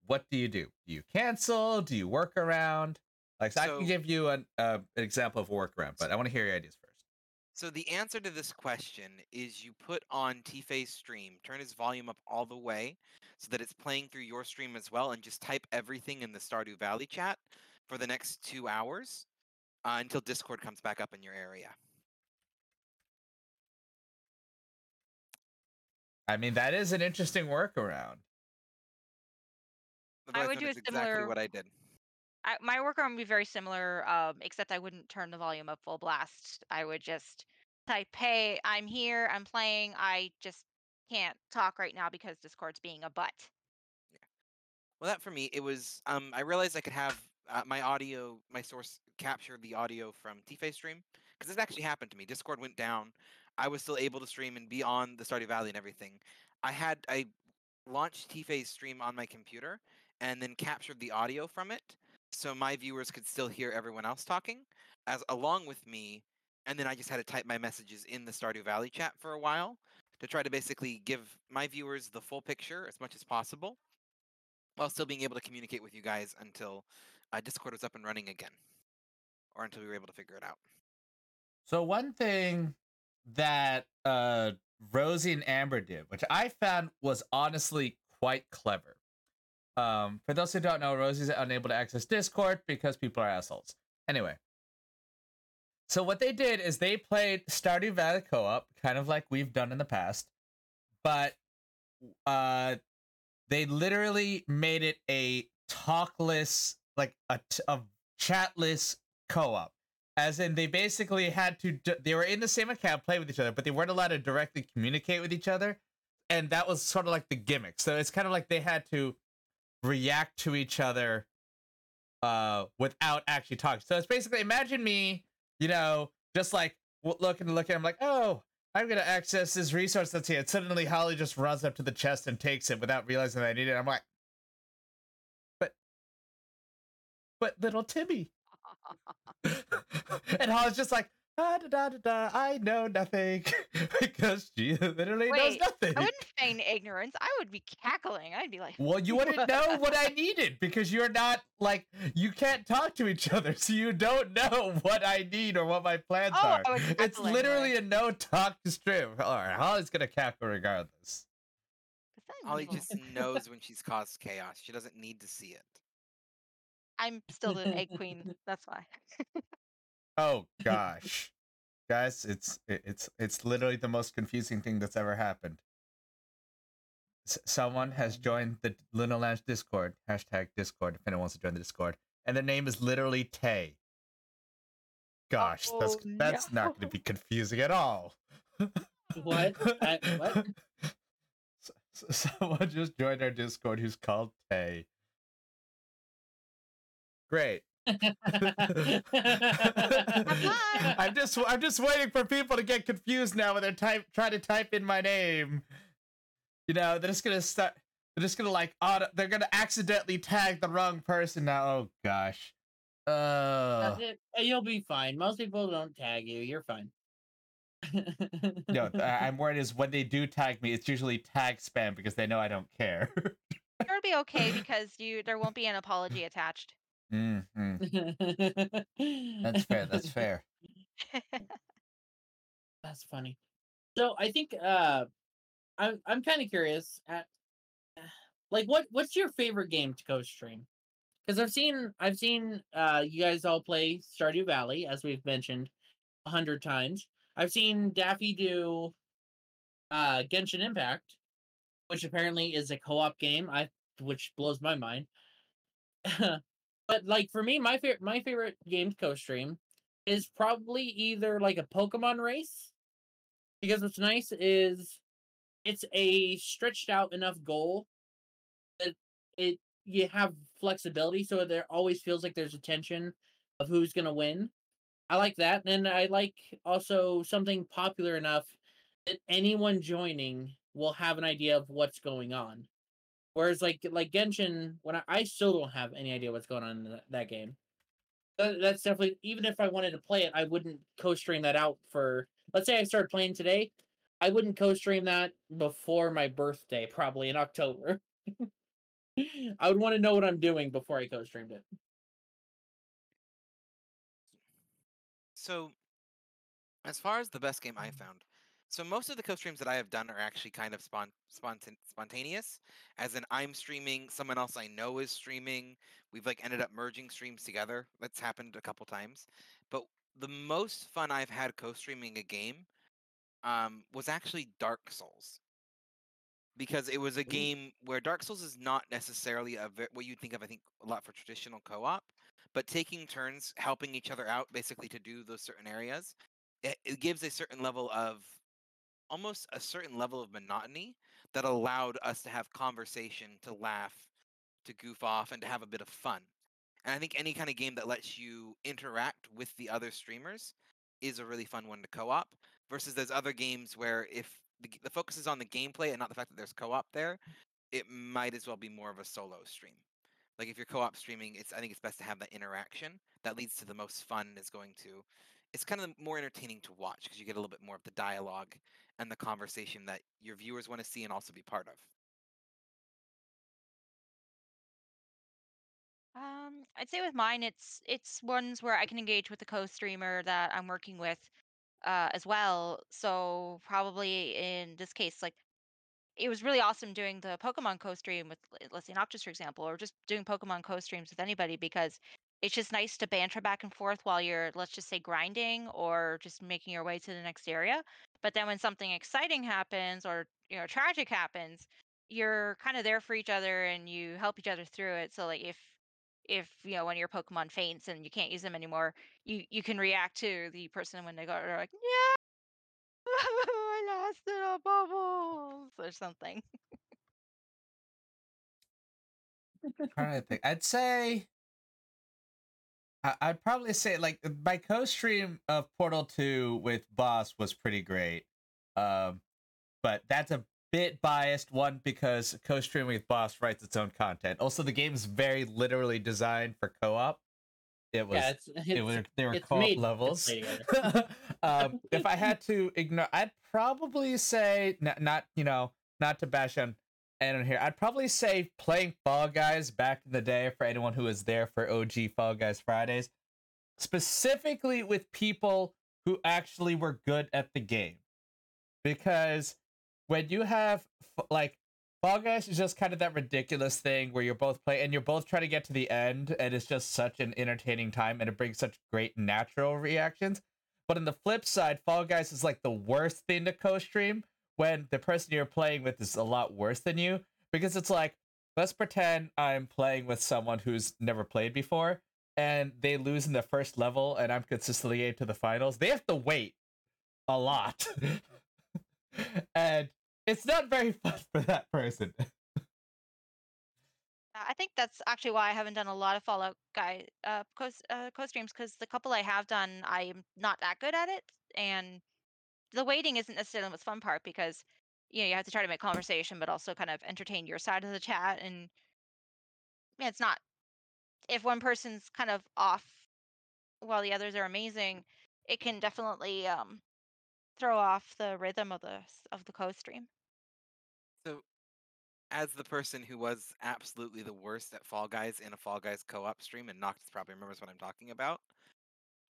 What do you do? Do you cancel? Do you work around? Like so I can give you an uh, an example of a workaround, but I want to hear your ideas first. So the answer to this question is you put on tFay's stream, turn his volume up all the way so that it's playing through your stream as well, and just type everything in the Stardew Valley chat for the next two hours uh, until Discord comes back up in your area. I mean that is an interesting workaround. I would do a exactly similar- what I did. I, my workaround would be very similar, um, except I wouldn't turn the volume up full blast. I would just type, "Hey, I'm here. I'm playing. I just can't talk right now because Discord's being a butt." Well, that for me, it was. Um, I realized I could have uh, my audio, my source capture the audio from tFay's stream because this actually happened to me. Discord went down. I was still able to stream and be on the Stardew Valley and everything. I had I launched tFay's stream on my computer and then captured the audio from it, so my viewers could still hear everyone else talking, as along with me. And then I just had to type my messages in the Stardew Valley chat for a while to try to basically give my viewers the full picture as much as possible while still being able to communicate with you guys until uh, Discord was up and running again or until we were able to figure it out. So one thing that uh Rosie and Amber did, which I found was honestly quite clever. Um, for those who don't know, Rosie's unable to access Discord because people are assholes. Anyway, so what they did is they played Stardew Valley co-op, kind of like we've done in the past, but uh, they literally made it a talkless, like a, t- a chatless co-op. As in they basically had to d- they were in the same account play with each other but they weren't allowed to directly communicate with each other and that was sort of like the gimmick. So it's kind of like they had to react to each other uh without actually talking. So it's basically imagine me you know just like looking and looking i'm like oh i'm gonna access this resource that's here. And suddenly holly just runs up to the chest and takes it without realizing that i need it. I'm like but but little timmy. And Holly's just like, da, da, da, da, I know nothing because she literally knows Wait, nothing. I wouldn't feign ignorance. I would be cackling. I'd be like, Well, you wouldn't know what I needed because you're not like you can't talk to each other, so you don't know what I need or what my plans Oh, are. I was It's literally there. a no talk to stream. All right, Holly's gonna cackle regardless. "Is Holly just knows when she's caused chaos. She doesn't need to see it. I'm still the egg queen. That's why. Oh gosh, guys, it's it's it's literally the most confusing thing that's ever happened. S- someone has mm-hmm. joined the Luna Lounge Discord hashtag Discord. If anyone wants to join the Discord, and their name is literally Tay. Gosh, that's Oh, that's not going to be confusing at all. What? I- what? Someone just joined our Discord who's called Tay. Great. I'm just I'm just waiting for people to get confused now when they're type trying to type in my name. You know, they're just gonna start. They're just gonna like auto. They're gonna accidentally tag the wrong person now. Oh gosh. Uh, Uh, You'll be fine. Most people don't tag you. You're fine. no, I'm worried is when they do tag me, it's usually tag spam because they know I don't care. It'll be okay because you there won't be an apology attached. Mm That's fair. That's fair. That's funny. So I think uh I'm I'm kind of curious at like what what's your favorite game to go stream? Because I've seen I've seen uh you guys all play Stardew Valley as we've mentioned a hundred times. I've seen Daffy do uh Genshin Impact, which apparently is a co-op game. I which blows my mind. but like for me, my favorite my favorite game to co-stream is probably either like a Pokemon race, because what's nice is it's a stretched out enough goal that it you have flexibility, so there always feels like there's a tension of who's gonna win. I like that, and I like also something popular enough that anyone joining will have an idea of what's going on. Whereas like like Genshin, when I, I still don't have any idea what's going on in that, that game. That, that's definitely even if I wanted to play it, I wouldn't co-stream that out for. Let's say I started playing today, I wouldn't co-stream that before my birthday, probably in October. I would want to know what I'm doing before I co-streamed it. So, as far as the best game I mm. found, so most of the co-streams that I have done are actually kind of spon- spontan- spontaneous, as in I'm streaming, someone else I know is streaming. We've like ended up merging streams together. That's happened a couple times. But the most fun I've had co-streaming a game um, was actually Dark Souls. Because it was a game where Dark Souls is not necessarily a ve- what you'd think of, I think, a lot for traditional co-op, but taking turns helping each other out, basically to do those certain areas, it, it gives a certain level of almost a certain level of monotony that allowed us to have conversation, to laugh, to goof off, and to have a bit of fun. And I think any kind of game that lets you interact with the other streamers is a really fun one to co-op. Versus there's other games where if the, the focus is on the gameplay and not the fact that there's co-op there, it might as well be more of a solo stream. Like if you're co-op streaming, it's I think it's best to have that interaction. That leads to the most fun. Is going to, it's kind of more entertaining to watch because you get a little bit more of the dialogue and the conversation that your viewers want to see and also be part of. Um, I'd say with mine, it's it's ones where I can engage with the co-streamer that I'm working with, uh, as well. So probably in this case, like it was really awesome doing the Pokemon co-stream with, let's say, Noctis, for example, or just doing Pokemon co-streams with anybody because it's just nice to banter back and forth while you're, let's just say, grinding or just making your way to the next area. But then when something exciting happens or you know tragic happens, you're kind of there for each other and you help each other through it. So like if if you know of your Pokemon faints and you can't use them anymore, you you can react to the person when they go they're like, yeah, I lost it on bubbles or something. to think. I'd say I- I'd probably say like my co-stream of Portal 2 with Boss was pretty great. Um but that's a bit biased one because co-streaming with Boss writes its own content. Also the game's very literally designed for co-op. It was yeah, it's, it's it was they were co-op levels. um, if I had to ignore, I'd probably say not, not you know not to bash on anyone here. I'd probably say playing Fall Guys back in the day for anyone who was there for OG Fall Guys Fridays, specifically with people who actually were good at the game, because when you have like Fall Guys is just kind of that ridiculous thing where you're both playing and you're both trying to get to the end, and it's just such an entertaining time and it brings such great natural reactions. But on the flip side, Fall Guys is like the worst thing to co-stream when the person you're playing with is a lot worse than you because it's like let's pretend I'm playing with someone who's never played before and they lose in the first level and I'm consistently into the finals. They have to wait a lot. and it's not very fun for that person. Uh, I think that's actually why I haven't done a lot of Fall Guys uh co uh, co-streams because the couple I have done, I'm not that good at it, and the waiting isn't necessarily the most fun part because you know you have to try to make conversation, but also kind of entertain your side of the chat, and yeah, it's not if one person's kind of off while the others are amazing, it can definitely um throw off the rhythm of the of the co-stream. So, as the person who was absolutely the worst at Fall Guys in a Fall Guys co-op stream, and Noctis probably remembers what I'm talking about,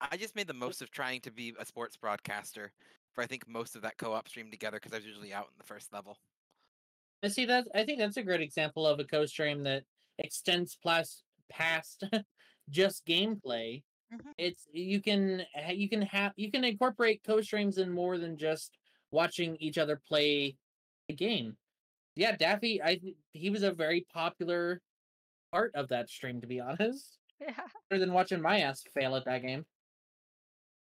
I just made the most of trying to be a sports broadcaster for I think most of that co-op stream together because I was usually out in the first level. I see that. I think that's a great example of a co-stream that extends plus past just gameplay. Mhm. It's you can you can have you can incorporate co-streams in more than just watching each other play a game. Yeah, Daffy, I he was a very popular part of that stream, to be honest. Yeah, Better than watching my ass fail at that game.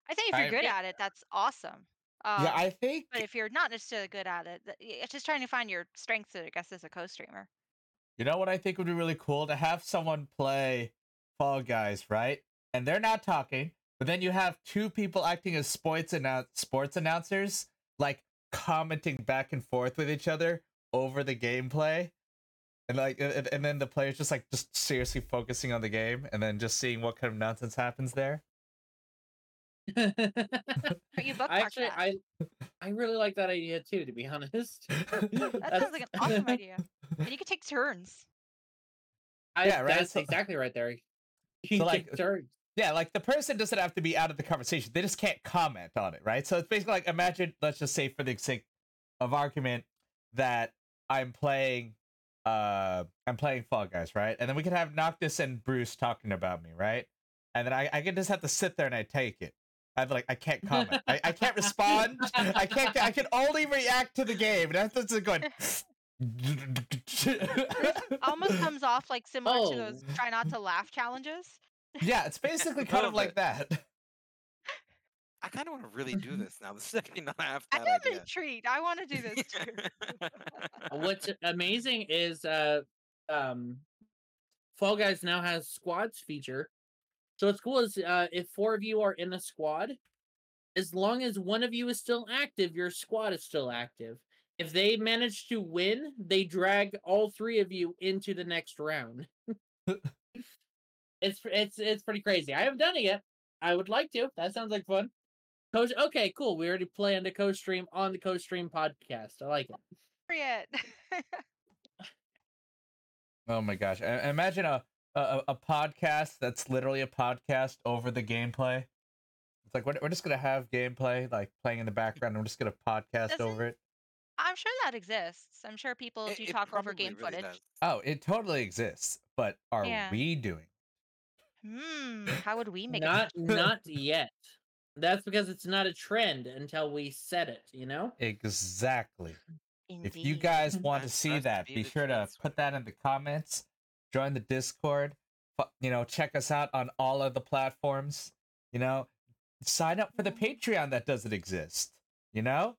I think if you're good at it, that's awesome. Um, yeah, I think But if you're not necessarily good at it, th- it's just trying to find your strengths, I guess, as a co-streamer. You know what I think would be really cool to have someone play Fall Guys, right? And they're not talking, but then you have two people acting as sports annou- sports announcers, like commenting back and forth with each other over the gameplay. And like and, and then the players just like just seriously focusing on the game and then just seeing what kind of nonsense happens there. But you bookmark Actually, that. I I really like that idea too, to be honest. That sounds like an awesome idea. And you could take turns. I, Yeah, right, That's so- exactly right there. You So, can take like, turns. Yeah, like the person doesn't have to be out of the conversation. They just can't comment on it, right? So it's basically like imagine, let's just say for the sake of argument, that I'm playing uh I'm playing Fall Guys, right? And then we can have Noctis and Bruce talking about me, right? And then I, I can just have to sit there and I take it. I'm like I can't comment. I, I can't respond. I can't I can only react to the game. And that's just going Almost comes off like similar to those Oh. try not to laugh challenges. Yeah, it's basically kind of like that. I kind of want to really do this now. This is actually not half I'm idea. intrigued. I want to do this too. What's amazing is uh um Fall Guys now has squads feature. So what's cool is uh if four of you are in a squad, as long as one of you is still active, your squad is still active. If they manage to win, they drag all three of you into the next round. it's it's it's pretty crazy. I haven't done it yet. I would like to. That sounds like fun. Coach, okay, cool. We already planned a co-stream on the co-stream podcast. I like it. Oh my gosh! I- Imagine a, a a podcast that's literally a podcast over the gameplay. It's like we're, we're just gonna have gameplay like playing in the background. and We're just gonna podcast Does over it. I'm sure that exists. I'm sure people It- do it talk over game really footage. does. Oh, it totally exists, but are Yeah. we doing? Hmm. How would we make Not it? not yet. That's because it's not a trend until we set it, you know? Exactly. If you guys want to see that, be be sure to put that in the comments. Join the Discord. You know, check us out on all of the platforms. You know, sign up for the Patreon that doesn't exist. You know,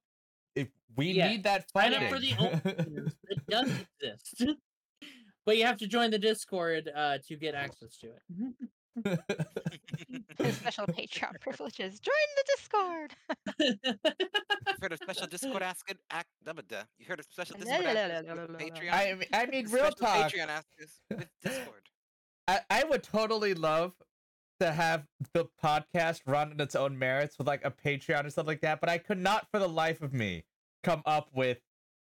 if we Yeah, need that sign up for the OnlyFans. it does exist. but you have to join the Discord uh, to get access to it. special Patreon privileges. Join the Discord. You've heard of special Discord ask it act da, ba. You heard of special Discord askers with Patreon? I mean, I mean, real Special talk. Patreon askers with Discord. I, I would totally love to have the podcast run on its own merits with like a Patreon or something like that, but I could not for the life of me come up with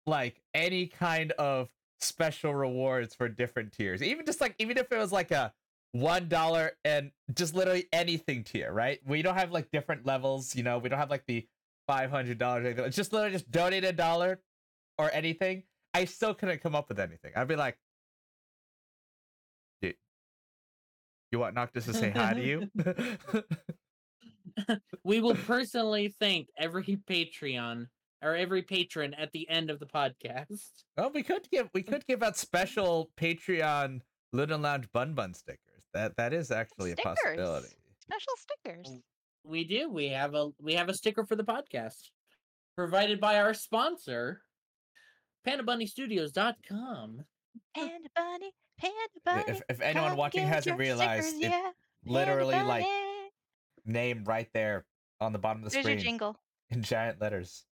like any kind of special rewards for different tiers. Even just like even if it was like a one dollar and just literally anything tier, right? We don't have like different levels, you know, we don't have like the five hundred dollars. It's just literally just donate a dollar or anything. I still couldn't come up with anything. I'd be like, dude, you want Noctis to say hi to you? we will personally thank every Patreon or every patron at the end of the podcast. oh, we could give we could give out special Patreon Luna Lounge Bun Bun stickers. That that is actually Stickers. a possibility. Special stickers. We do. We have a we have a sticker for the podcast. Provided by our sponsor, PandaBunnyStudios.com. Panda bunny, panda bunny. If if anyone watching hasn't realized, stickers, it yeah. literally Panda like bunny. name right there on the bottom of the There's screen jingle. in giant letters.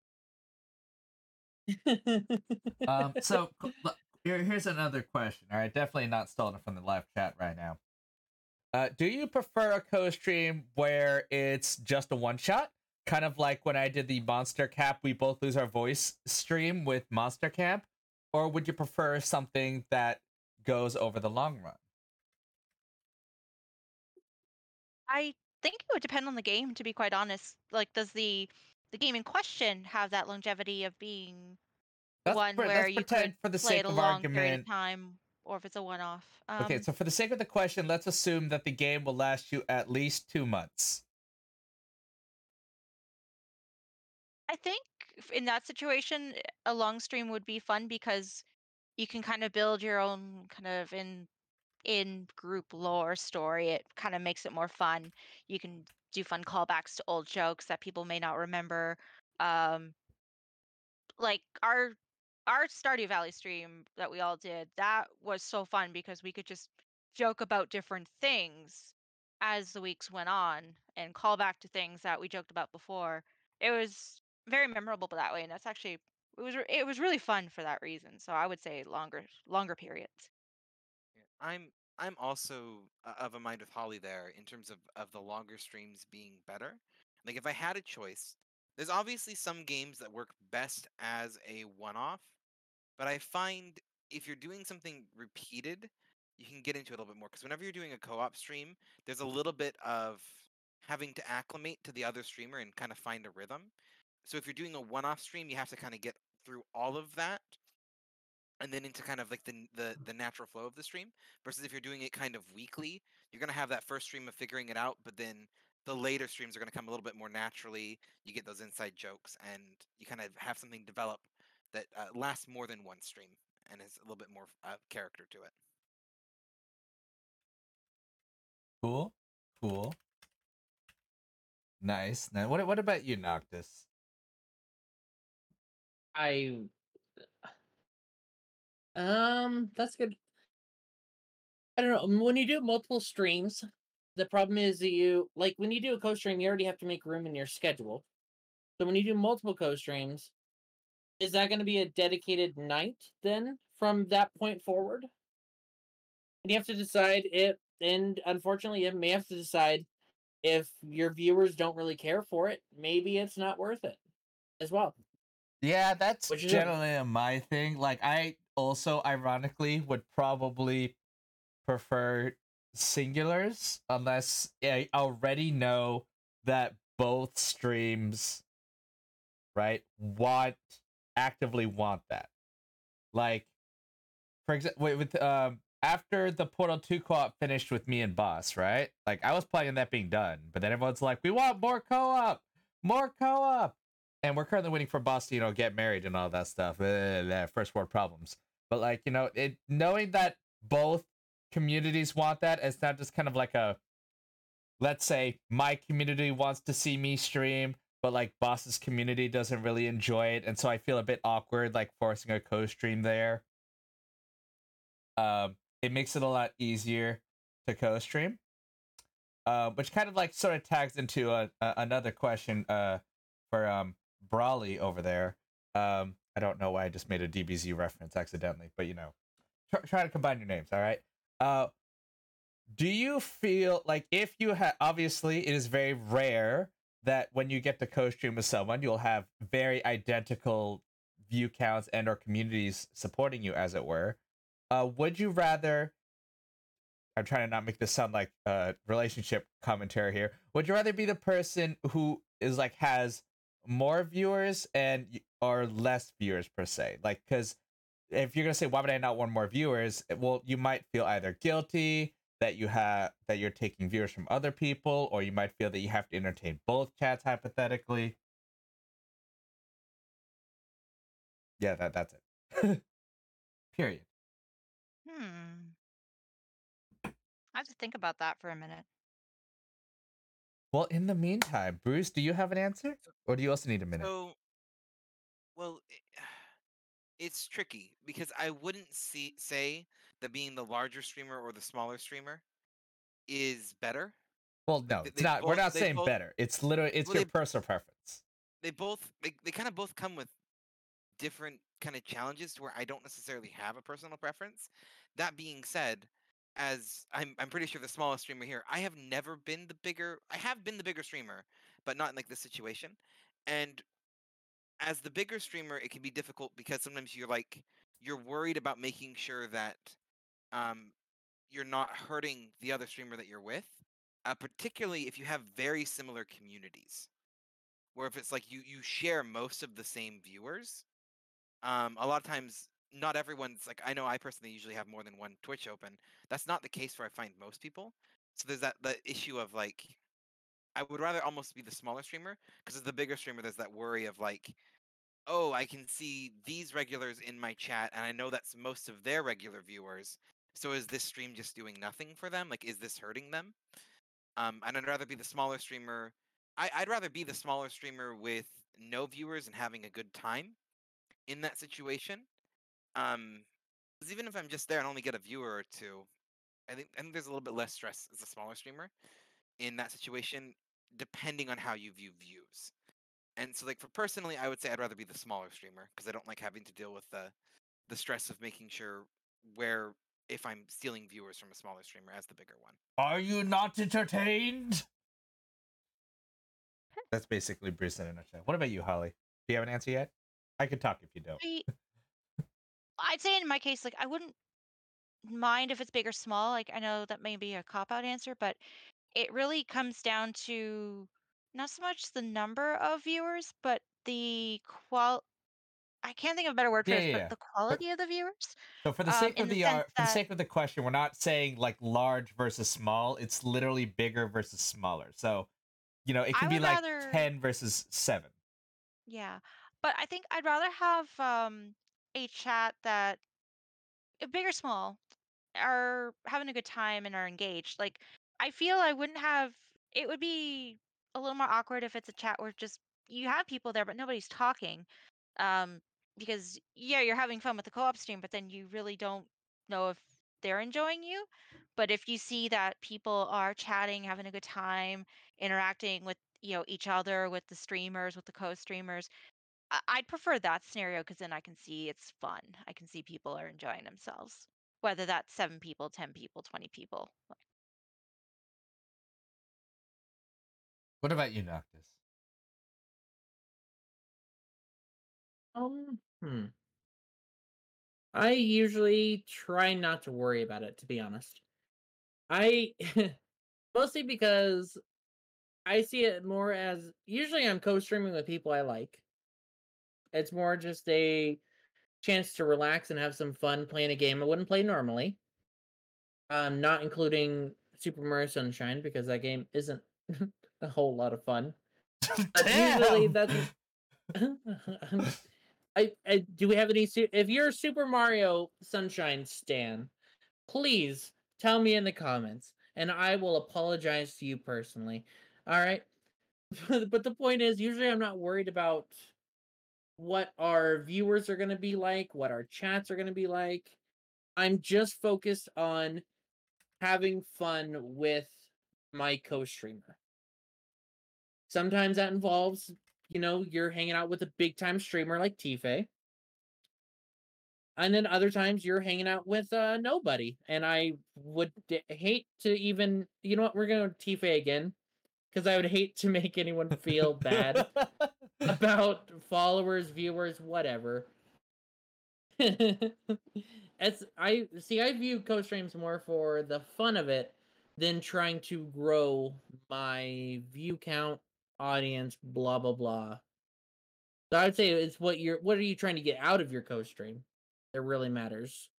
Um, so here, here's another question. All right, definitely not stolen from the live chat right now. Uh, do you prefer a co-stream where it's just a one shot, kind of like when I did the Monster Camp, we both lose our voice stream with Monster Camp, or would you prefer something that goes over the long run? I think it would depend on the game, to be quite honest. Like, does the the game in question have that longevity of being Let's one pre- where you pretend could for the play sake it a of long period of time, or if it's a one-off? Um, okay, so for the sake of the question, let's assume that the game will last you at least two months. I think in that situation, a long stream would be fun because you can kind of build your own kind of in in group lore story. It kind of makes it more fun. You can do fun callbacks to old jokes that people may not remember. Um, like our our Stardew Valley stream that we all did, that was so fun because we could just joke about different things as the weeks went on and call back to things that we joked about before. It was very memorable that way, and that's actually it was it was really fun for that reason. So I would say longer longer periods. I'm I'm also uh, of a mind with Holly there in terms of of the longer streams being better. Like if I had a choice, there's obviously some games that work best as a one-off, but I find if you're doing something repeated, you can get into it a little bit more because whenever you're doing a co-op stream, there's a mm-hmm. little bit of having to acclimate to the other streamer and kind of find a rhythm. So if you're doing a one-off stream, you have to kind of get through all of that and then into kind of like the the the natural flow of the stream versus if you're doing it kind of weekly you're going to have that first stream of figuring it out but then the later streams are going to come a little bit more naturally you get those inside jokes and you kind of have something develop that uh, lasts more than one stream and has a little bit more uh, character to it Cool, cool, nice. Now, what what about you, Noctis? I um that's good. I don't know. When you do multiple streams, the problem is that you like when you do a co-stream, you already have to make room in your schedule. So when you do multiple co-streams, is that going to be a dedicated night then from that point forward? And you have to decide it and unfortunately you may have to decide if your viewers don't really care for it, maybe it's not worth it as well. Yeah, that's Which generally my thing. Like, I also, ironically, would probably prefer singulars unless I already know that both streams, right, want actively want that. Like, for example, with um after the Portal Two co-op finished with me and Boss, right? Like, I was playing that being done, but then everyone's like, "We want more co-op, more co-op." and we're currently waiting for Boss to you know get married and all that stuff. Uh, first world problems. But like you know, it knowing that both communities want that, it's not just kind of like a. Let's say my community wants to see me stream, but like Boss's community doesn't really enjoy it, and so I feel a bit awkward like forcing a co-stream there. Um, it makes it a lot easier to co-stream. Uh, which kind of like sort of tags into a, a, another question uh, for um Broly over there. Um, I don't know why I just made a DBZ reference accidentally, but you know, try, try to combine your names. All right. Uh, do you feel like if you have obviously it is very rare that when you get to co-stream with someone, you'll have very identical view counts and or communities supporting you, as it were. Uh, would you rather? I'm trying to not make this sound like a relationship commentary here. Would you rather be the person who is like has more viewers and or less viewers per se? Like, because if you're gonna say why would I not want more viewers, well, you might feel either guilty that you have that you're taking viewers from other people, or you might feel that you have to entertain both chats hypothetically. Yeah, that that's it. Period. Hmm. I have to think about that for a minute. Well, in the meantime, Bruce, do you have an answer, or do you also need a minute? So, well, it's tricky because I wouldn't see say that being the larger streamer or the smaller streamer is better. well, no, they- it's not. We're not saying both- better. It's literally it's well, your they- personal preference. They both they, they kind of both come with different kind of challenges to where I don't necessarily have a personal preference. That being said, as I'm I'm pretty sure the smallest streamer here, I have never been the bigger I have been the bigger streamer, but not in like this situation. And as the bigger streamer, it can be difficult because sometimes you're like you're worried about making sure that um you're not hurting the other streamer that you're with, uh, particularly if you have very similar communities. Where if it's like you you share most of the same viewers, um, a lot of times not everyone's like I know I personally usually have more than one Twitch open. That's not the case for I find most people. So there's that the issue of like I would rather almost be the smaller streamer because as the bigger streamer there's that worry of like oh I can see these regulars in my chat and I know that's most of their regular viewers. So is this stream just doing nothing for them? Like is this hurting them? Um, and I'd rather be the smaller streamer. I, I'd rather be the smaller streamer with no viewers and having a good time in that situation. Um, because even if I'm just there and only get a viewer or two, I think I think there's a little bit less stress as a smaller streamer in that situation, depending on how you view views. And so, like for personally, I would say I'd rather be the smaller streamer because I don't like having to deal with the the stress of making sure where if I'm stealing viewers from a smaller streamer as the bigger one. Are you not entertained? That's basically Bruce in a nutshell. What about you, Holly? Do you have an answer yet? I could talk if you don't. I, I'd say in my case, like I wouldn't mind if it's big or small. Like I know that may be a cop out answer, but it really comes down to not so much the number of viewers, but the qual. I can't think of a better word for Yeah, this, yeah, but the quality of the viewers. So for the Um, sake in of the the, uh, for the sake of the question, we're not saying like large versus small. It's literally bigger versus smaller. So, you know, it can be like rather- ten versus seven. Yeah, but I think I'd rather have um a chat that uh, big or small are having a good time and are engaged. Like I feel I wouldn't have it would be a little more awkward if it's a chat where just you have people there but nobody's talking. Um because yeah, you're having fun with the co-op stream, but then you really don't know if they're enjoying you. But if you see that people are chatting, having a good time, interacting with, you know, each other, with the streamers, with the co-streamers, I- I'd prefer that scenario because then I can see it's fun. I can see people are enjoying themselves, whether that's seven people, ten people, twenty people. What about you, Noctis? Um, hmm. I usually try not to worry about it, to be honest. I mostly because I see it more as usually I'm co-streaming with people I like. It's more just a chance to relax and have some fun playing a game I wouldn't play normally. Um, not including Super Mario Sunshine because that game isn't a whole lot of fun. But usually Damn! that's I, I do we have any if you're Super Mario Sunshine stan, please tell me in the comments and I will apologize to you personally. All right? but the point is usually I'm not worried about what our viewers are going to be like, what our chats are going to be like. I'm just focused on having fun with my co-streamer. Sometimes that involves, you know, you're hanging out with a big time streamer like tFay. And then other times you're hanging out with uh nobody. And I would d- hate to even, you know what, we're going to tFay again because I would hate to make anyone feel bad about followers, viewers, whatever. As I see, I view co-streams more for the fun of it than trying to grow my view count, audience, blah blah blah. So I would say it's what you're. What are you trying to get out of your co-stream? That really matters.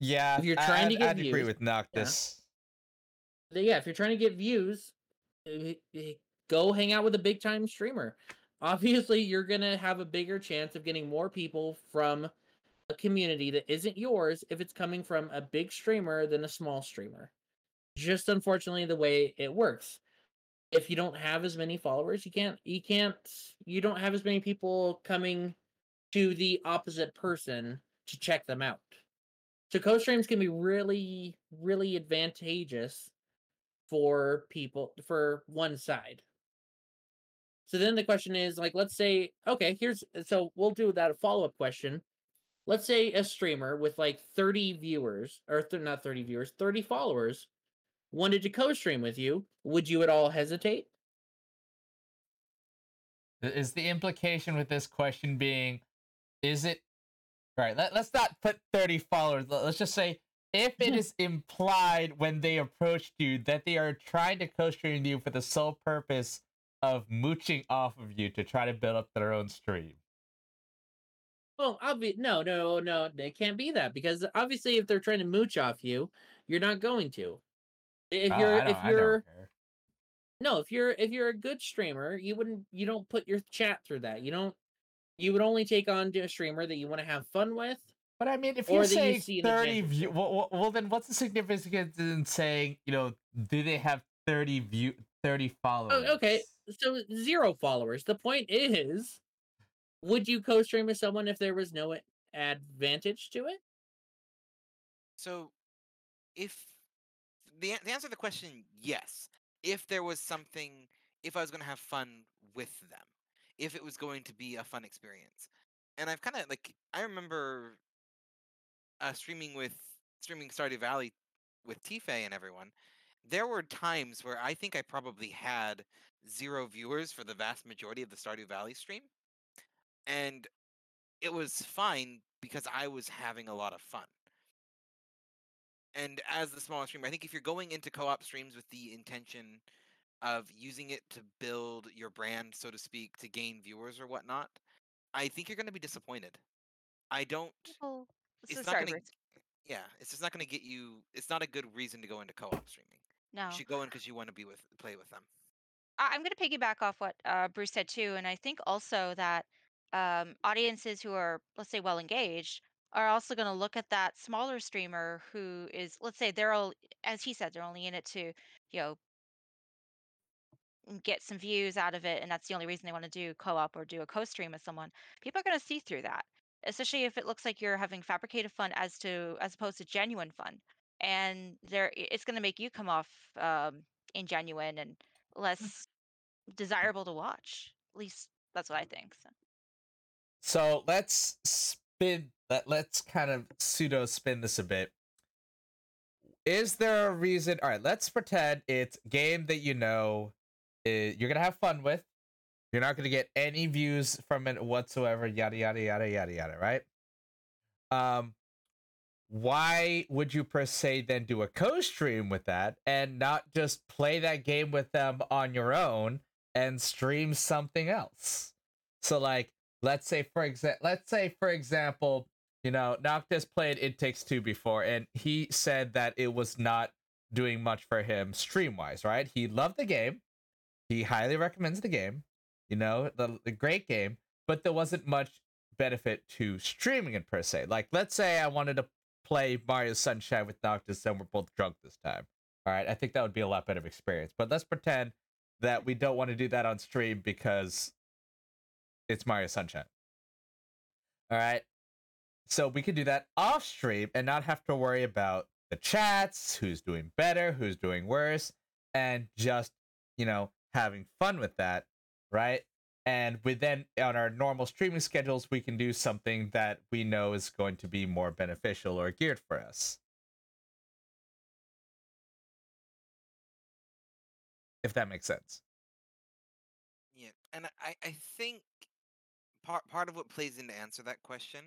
yeah, If you're trying to I'd- get I'd agree views, with Noctis. Th- Yeah, if you're trying to get views, eh, eh, go hang out with a big time streamer. Obviously, you're gonna have a bigger chance of getting more people from a community that isn't yours if it's coming from a big streamer than a small streamer. Just unfortunately the way it works. If you don't have as many followers, you can't you can't you don't have as many people coming to the opposite person to check them out. So co-streams can be really, really advantageous for people for one side. So then the question is like let's say okay, here's so we'll do that a follow-up question. Let's say a streamer with like 30 viewers or th- not 30 viewers, 30 followers wanted to co-stream with you, would you at all hesitate? Is the implication with this question being, is it all right? Let, let's not put 30 followers. let- Let's just say if it is implied when they approached you that they are trying to co-stream you for the sole purpose of mooching off of you to try to build up their own stream. Well, obvi- no, no, no, they can't be that because obviously if they're trying to mooch off you, you're not going to. If Oh, you're I don't- if you're. No, if you're if you're a good streamer, you wouldn't you don't put your chat through that. You don't you would only take on to a streamer that you want to have fun with. But I mean, if Or you that you say see an 30 advantage view, well, well, well, then what's the significance in saying, you know, do they have 30 view, 30 followers? Oh, okay. So zero followers. The point is, would you co-stream with someone if there was no advantage to it? So, if the the answer to the question, yes. If there was something, if I was going to have fun with them, if it was going to be a fun experience, and I've kind of like I remember uh, streaming with streaming Stardew Valley with tFay and everyone. There were times where I think I probably had zero viewers for the vast majority of the Stardew Valley stream, and it was fine because I was having a lot of fun and as the smaller streamer, I think if you're going into co-op streams with the intention of using it to build your brand, so to speak, to gain viewers or whatnot, I think you're going to be disappointed. I don't. Oh, It's so not going. Yeah, it's just not going to get you. It's not a good reason to go into co-op streaming. No. You should go in because you want to be with, play with them. I'm going to piggyback off what uh, Bruce said too, and I think also that um, audiences who are, let's say, well engaged, are also going to look at that smaller streamer who is, let's say, they're all, as he said, they're only in it to, you know, get some views out of it, and that's the only reason they want to do co-op or do a co-stream with someone. People are going to see through that, especially if it looks like you're having fabricated fun as to as opposed to genuine fun, and there it's going to make you come off um, ingenuine and less desirable to watch. At least that's what I think. So. So let's spin let let's kind of pseudo spin this a bit. Is there a reason? All right, let's pretend it's game that you know. i- you're gonna have fun with. You're not gonna get any views from it whatsoever. Yada yada yada yada yada. Right? Um, why would you per se then do a co-stream with that and not just play that game with them on your own and stream something else? So like, let's say for example, let's say for example, you know, Noctis played It Takes Two before, and he said that it was not doing much for him stream wise, right? He loved the game. He highly recommends the game. You know, the, the great game, but there wasn't much benefit to streaming it per se. Like, let's say I wanted to play Mario Sunshine with Noctis and we're both drunk this time. All right, I think that would be a lot better of experience. But let's pretend that we don't want to do that on stream because it's Mario Sunshine. All right. So we could do that off stream and not have to worry about the chats, who's doing better, who's doing worse, and just, you know, having fun with that, right? And with then on our normal streaming schedules, we can do something that we know is going to be more beneficial or geared for us. If that makes sense. Yeah, and I, I think part part of what plays into answer that question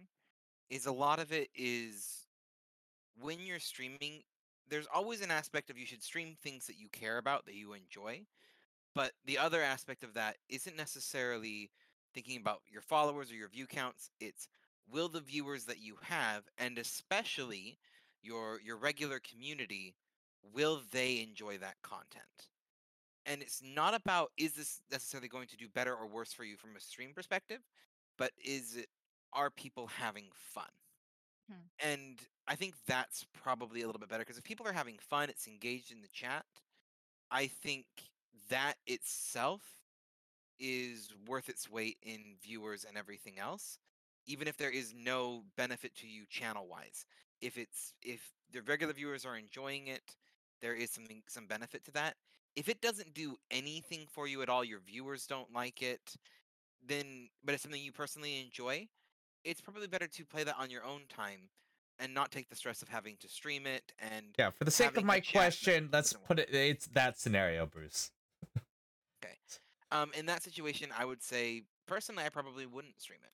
is a lot of it is when you're streaming, there's always an aspect of you should stream things that you care about that you enjoy. But the other aspect of that isn't necessarily thinking about your followers or your view counts. It's will the viewers that you have, and especially your your regular community, will they enjoy that content? And it's not about is this necessarily going to do better or worse for you from a stream perspective but is it are people having fun Hmm. and i think that's probably a little bit better because if people are having fun it's engaged in the chat i think that itself is worth its weight in viewers and everything else even if there is no benefit to you channel wise if it's if the regular viewers are enjoying it there is something some benefit to that if it doesn't do anything for you at all, your viewers don't like it, then but it's something you personally enjoy, it's probably better to play that on your own time and not take the stress of having to stream it and Yeah, for the sake of my question, let's put it it's that scenario, Bruce. Okay. Um in that situation I would say personally I probably wouldn't stream it.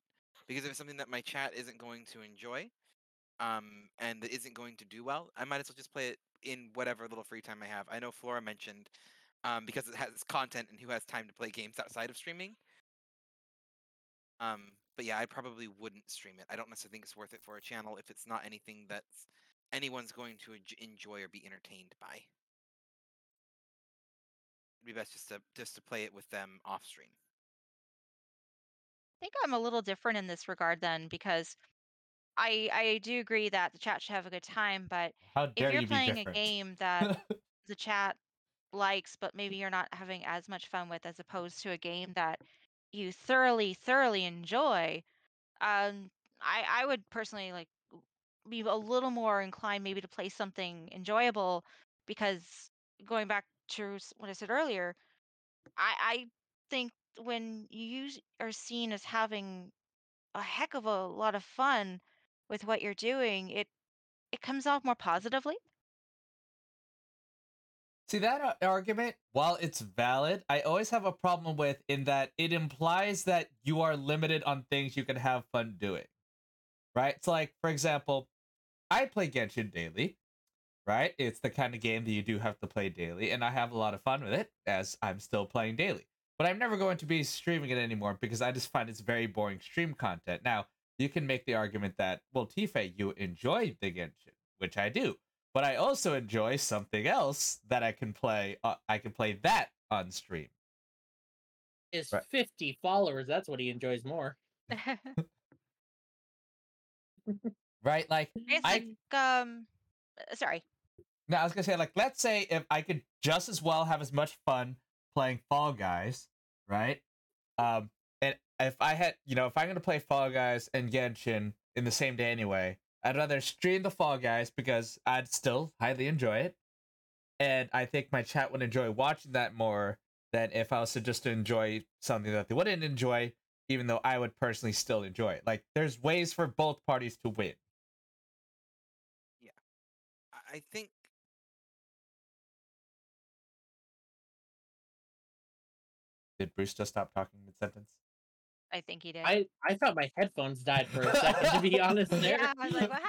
Because if it's something that my chat isn't going to enjoy, um, and that isn't going to do well, I might as well just play it in whatever little free time I have. I know Flora mentioned um, because it has content and who has time to play games outside of streaming. Um, but yeah, I probably wouldn't stream it. I don't necessarily think it's worth it for a channel if it's not anything that's anyone's going to enjoy or be entertained by. It'd be best just to just to play it with them off stream. I think I'm a little different in this regard then because I I do agree that the chat should have a good time, but How if you're you playing a game that the chat likes, but maybe you're not having as much fun with as opposed to a game that you thoroughly, thoroughly enjoy, um, I I would personally like be a little more inclined maybe to play something enjoyable because going back to what I said earlier, I I think when you are seen as having a heck of a lot of fun with what you're doing, it it comes off more positively. See that uh, argument, while it's valid, I always have a problem with in that it implies that you are limited on things you can have fun doing. Right? It's like, for example, I play Genshin daily, right? It's the kind of game that you do have to play daily, and I have a lot of fun with it as I'm still playing daily. But I'm never going to be streaming it anymore because I just find it's very boring stream content. Now, you can make the argument that, well, tFay, you enjoy the Genshin, which I do but I also enjoy something else that I can play. Uh, I can play that on stream. Is Right. 50 followers. That's what he enjoys more. Right? Like, It's I- like um uh, sorry. now I was gonna say, like, let's say if I could just as well have as much fun playing Fall Guys, right? Um, and if I had, you know, if I'm gonna play Fall Guys and Genshin in the same day anyway, I'd rather stream the Fall Guys because I'd still highly enjoy it, and I think my chat would enjoy watching that more than if I was to just enjoy something that they wouldn't enjoy, even though I would personally still enjoy it. Like, there's ways for both parties to win. Yeah, I think Did Bruce just stop talking mid sentence? I think he did. I I thought my headphones died for a second. To be honest, there. Yeah, I was like, "What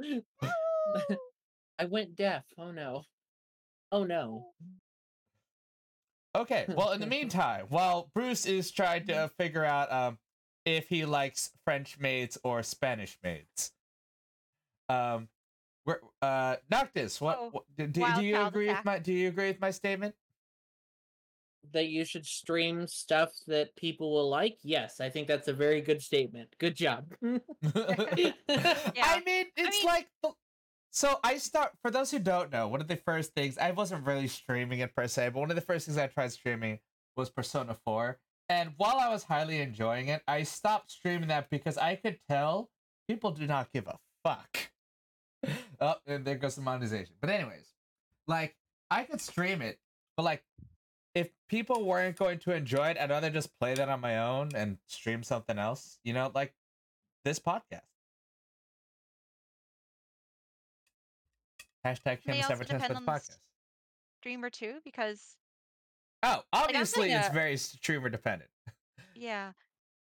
happened?" I went deaf. Oh no. Oh no. Okay. Well, in the meantime, while Bruce is trying to figure out um if he likes French maids or Spanish maids, um, we're, uh, Noctis, what, Oh, what do, do, do you agree with my do you agree with my statement? That you should stream stuff that people will like. Yes, I think that's a very good statement. Good job. I mean, it's mean- like the- so. I start for those who don't know. One of the first things I wasn't really streaming it per se, but one of the first things I tried streaming was Persona Four. And while I was highly enjoying it, I stopped streaming that because I could tell people do not give a fuck. oh, and there goes the monetization. But anyways, like I could stream it, but like if people weren't going to enjoy it, I'd rather just play that on my own and stream something else. You know, like this podcast. Hashtag Kim also Seven Times for depend the on the s- podcast. streamer too, because Oh, obviously it's a- very streamer dependent. yeah,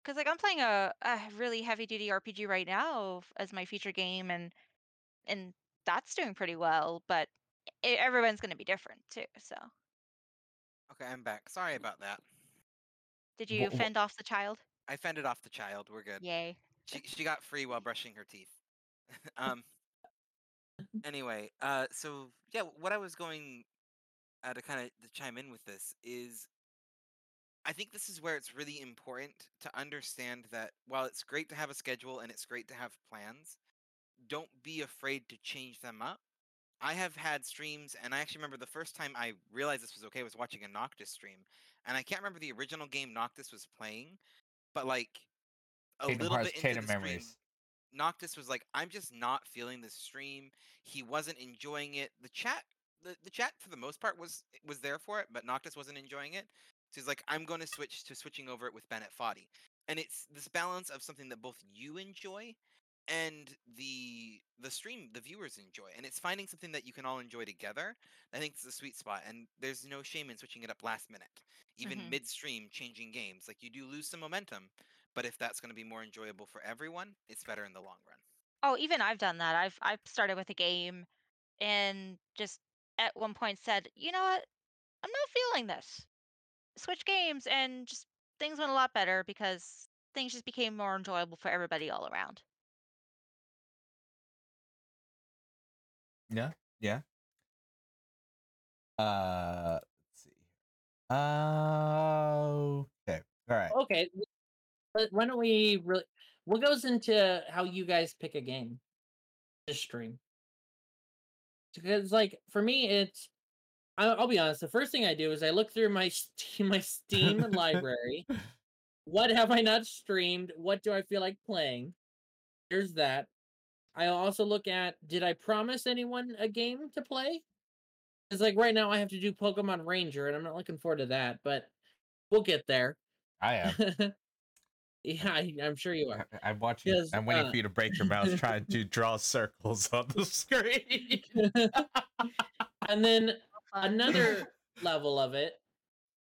because like I'm playing a, a really heavy duty RPG right now as my feature game, and and that's doing pretty well. But i everyone's gonna be different too. So Okay, I'm back. Sorry about that. did you Wh- wh- fend off the child? I fended off the child. We're good. Yay! She she got free while brushing her teeth. um. Anyway, uh, so yeah, what I was going uh, to kind of to chime in with this is, I think this is where it's really important to understand that while it's great to have a schedule and it's great to have plans, don't be afraid to change them up. I have had streams, and I actually remember the first time I realized this was okay was watching a Noctis stream, and I can't remember the original game Noctis was playing, but like a Kingdom little Hearts bit into of the stream, Noctis was like, I'm just not feeling this stream. He wasn't enjoying it. The chat the, the chat for the most part was was there for it, but Noctis wasn't enjoying it. So he's like, I'm going to switch to switching over it with Bennett Foddy. And it's this balance of something that both you enjoy and the the stream the viewers enjoy and it's finding something that you can all enjoy together i think it's a sweet spot and there's no shame in switching it up last minute even Mhm. midstream changing games like you do lose some momentum but if that's going to be more enjoyable for everyone it's better in the long run Oh, even I've done that. I've I've started with a game, and just at one point said, you know what, I'm not feeling this. Switch games, and just things went a lot better because things just became more enjoyable for everybody all around. Yeah, yeah. Uh, let's see. Uh, okay, all right. Okay. But why don't we really? What goes into how you guys pick a game to stream? Because, like, for me, it's. I'll, be honest. The first thing I do is I look through my Steam, my Steam library. What have I not streamed? What do I feel like playing? There's that. I also look at did I promise anyone a game to play? It's like right now I have to do Pokemon Ranger and I'm not looking forward to that, but we'll get there. I am. yeah, I, I'm sure you are. I- I'm watching. I'm waiting uh, for you to break your mouse trying to draw circles on the screen. and then another level of it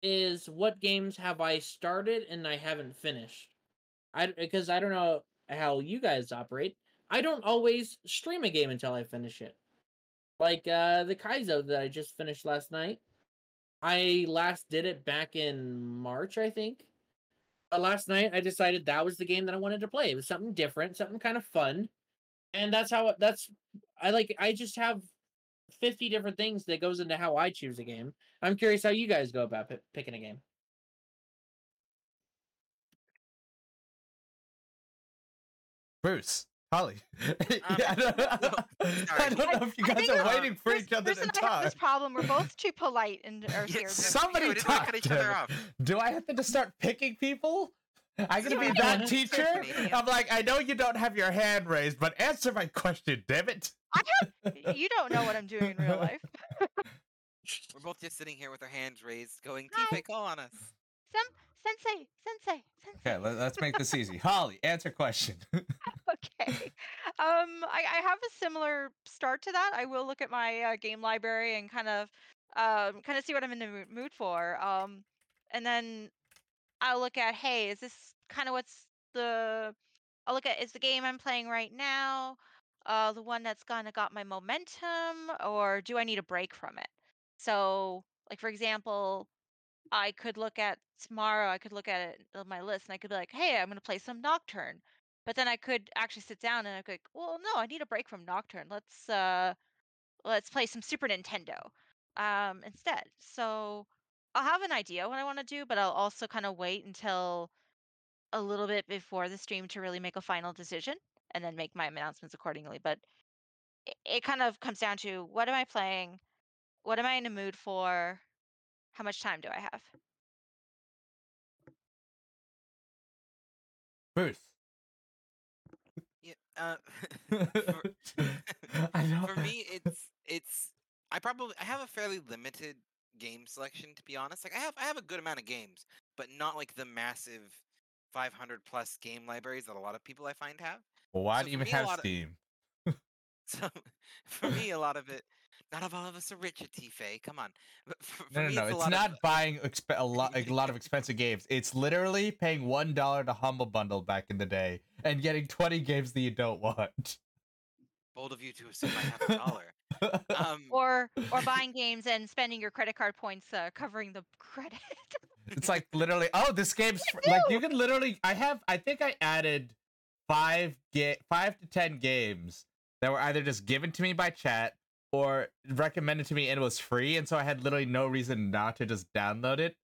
is what games have I started and I haven't finished? I because I don't know how you guys operate. I don't always stream a game until I finish it. Like uh the Kaizo that I just finished last night. I last did it back in March, I think. But last night I decided that was the game that I wanted to play. It was something different, something kind of fun. And that's how that's I like I just have 50 different things that goes into how I choose a game. I'm curious how you guys go about pi- picking a game. Bruce, Holly. Um, Yeah, I don't, no, I don't know if you guys are uh, waiting for Bruce- each other to and I have talk. this problem. We're both too polite and are Yeah, here. so- Somebody we talk cut each to other off. Do I have to just start picking people? I'm gonna be Sorry. that teacher. I'm like, I know you don't have your hand raised, but answer my question, damn it. you don't know what I'm doing in real life. we're both just sitting here with our hands raised going Hi. tFay, call on us Sem- sensei, sensei, sensei. Okay, let, us make this easy. Holly, answer question. okay. Um, I, I have a similar start to that. I will look at my uh, game library and kind of, um, kind of see what I'm in the mood for. Um, and then I'll look at, hey, is this kind of what's the I'll look at is the game I'm playing right now uh the one that's kind of got my momentum or do I need a break from it? So, like for example, I could look at tomorrow, I could look at it on my list and I could be like, hey, I'm going to play some Nocturne. But then I could actually sit down and I could, like, well, no, I need a break from Nocturne. Let's uh let's play some Super Nintendo um instead. So I'll have an idea what I want to do, but I'll also kind of wait until a little bit before the stream to really make a final decision and then make my announcements accordingly. But it, it kind of comes down to what am I playing? What am I in the mood for? How much time do I have? Bruce. Yeah. Uh, I know. for me, it's it's. I probably I have a fairly limited game selection to be honest. Like I have I have a good amount of games, but not like the massive 500 plus game libraries that a lot of people I find have. well, why so do you even me, have lot of- Steam? So for me, a lot of it. Not of all of us are rich at Tife. Come on. For, for No, no, me, no. it's, It's not Of, buying exp- a lot, a lot of expensive games. It's literally paying one dollar to Humble Bundle back in the day and getting twenty games that you don't want. bold of you to assume I have a dollar. Um, Or or buying games and spending your credit card points uh, covering the credit. it's like literally, oh, this game's fr- like you can literally. I have. I think I added five ga- five to ten games that were either just given to me by chat or recommended to me and it was free, and so I had literally no reason not to just download it.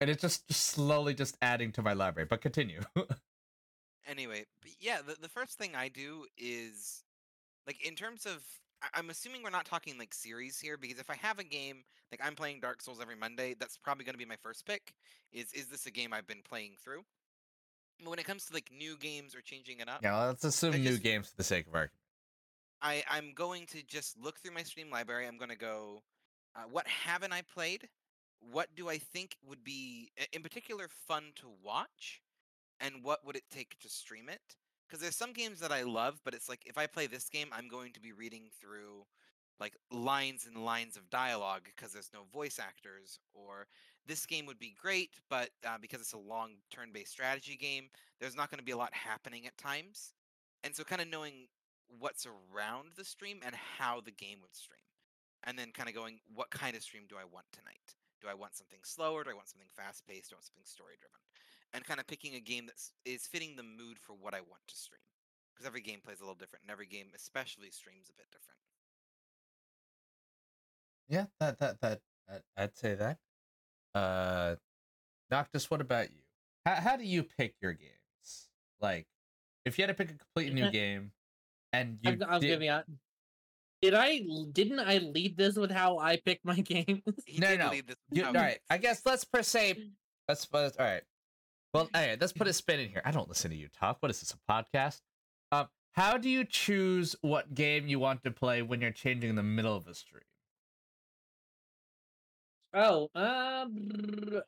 And it's just, just slowly just adding to my library. But continue. anyway, yeah, the, the first thing I do is like in terms of I'm assuming we're not talking like series here because if I have a game like I'm playing Dark Souls every Monday, that's probably going to be my first pick. Is is this a game I've been playing through? But when it comes to like new games or changing it up, yeah, let's assume I new just- games for the sake of argument. I I'm going to just look through my stream library. I'm going to go, uh, what haven't I played? What do I think would be, in particular, fun to watch? And what would it take to stream it? Because there's some games that I love, but it's like if I play this game, I'm going to be reading through like lines and lines of dialogue because there's no voice actors. Or this game would be great, but uh, because it's a long turn-based strategy game, there's not going to be a lot happening at times. And so, kind of knowing what's around the stream and how the game would stream. And then kind of going, what kind of stream do I want tonight? Do I want something slower? Do I want something fast paced? Do I want something story driven? And kind of picking a game that is fitting the mood for what I want to stream. Because every game plays a little different, and every game, especially, streams a bit different. Yeah, that that that that- I'd say that. Uh, Noctis, what about you? How how do you pick your games? Like, if you had to pick a completely new game, and you I'll, I'll did, give you. a- Did I? Didn't I lead this with how I pick my games? He No, no, lead this you, with all how he right. picks I guess let's per se. Let's, let's all right. Well, all right. Let's put a spin in here. I don't listen to you talk. What is this? A podcast? Um, how do you choose what game you want to play when you're changing in the middle of a stream? Oh, um,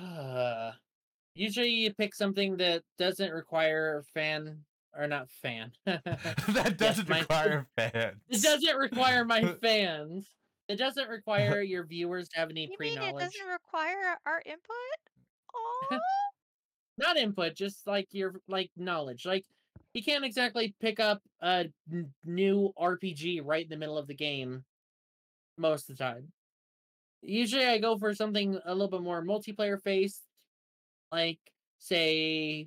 uh, usually you pick something that doesn't require fan or not fan. that doesn't my- require fans. it doesn't require my fans. It doesn't require your viewers to have any you pre mean it knowledge. doesn't require our input? Oh, Not input, just like your like knowledge. Like you can't exactly pick up a n- new RPG right in the middle of the game most of the time. Usually I go for something a little bit more multiplayer based, like say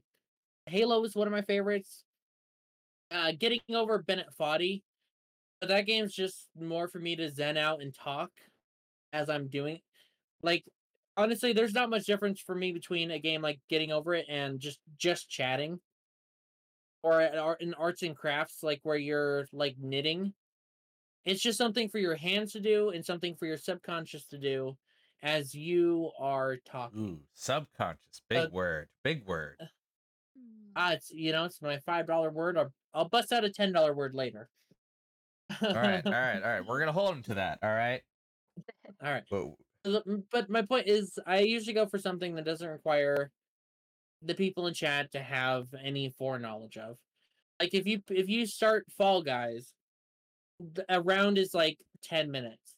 Halo is one of my favorites. Uh getting over Bennett Foddy. But that game's just more for me to zen out and talk as I'm doing. Like honestly, there's not much difference for me between a game like Getting Over It and just just chatting, or in arts and crafts like where you're like knitting. It's just something for your hands to do and something for your subconscious to do as you are talking. Ooh, subconscious. Big Uh, word. Big word. Ah, it's you know it's my five dollar word. Or I'll bust out a ten dollar word later. All right, all right, all right. We're gonna hold him to that. All right. all right. But but my point is i usually go for something that doesn't require the people in chat to have any foreknowledge of like if you if you start fall guys a round is like 10 minutes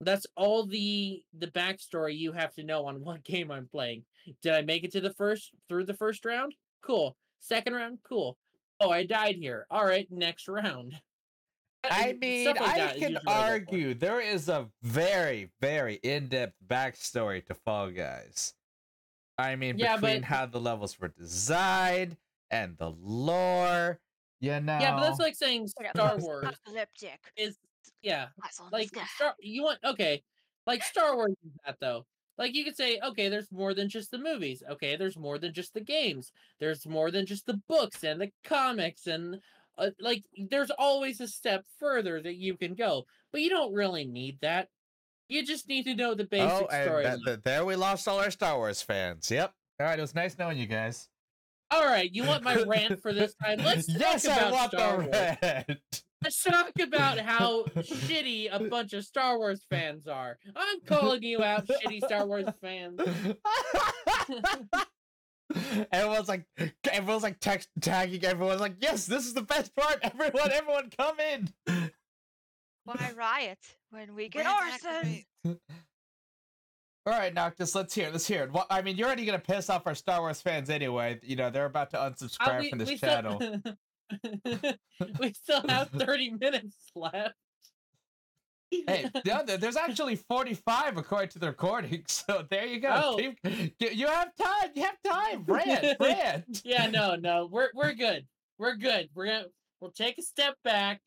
That's all the the backstory you have to know on what game I'm playing. Did I make it to the first through the first round? Cool. Second round? Cool. Oh, I died here. All right, next round. I mean, like I can usually what I go for. argue there is a very, very in-depth backstory to Fall Guys. I mean, Yeah, between but- how the levels were designed and the lore, you know. Yeah, but that's like saying Star Wars Apocalyptic. is yeah, Eyes like. Star. You want okay, like Star Wars is that though. Like you could say, okay, there's more than just the movies. Okay, there's more than just the games. There's more than just the books and the comics and uh, like there's always a step further that you can go. But you don't really need that. You just need to know the basic story oh, and story. that- that- there we lost all our Star Wars fans. Yep. All right, it was nice knowing you guys. All right, you want my rant for this time? Let's yes, talk I want Star the Wars. Red. Let's talk about how shitty a bunch of Star Wars fans are. I'm calling you out, shitty Star Wars fans. everyone's like, everyone's like text tagging. Everyone's like, yes, this is the best part. Everyone, everyone, come in. Why riot when we get Rant arson? activate. All right, Noctis, let's hear. it, Let's hear it. Well, I mean, you're already gonna piss off our Star Wars fans anyway. You know, they're about to Uh, unsubscribe we- from this channel. Still, we still have 30 minutes left. hey, no, there- there's actually 45 according to the recording. So there you go. Oh. Keep- you- have time. You have time. Rant, rant. yeah, no, no, we're we're good. We're good. We're gonna we'll take a step back.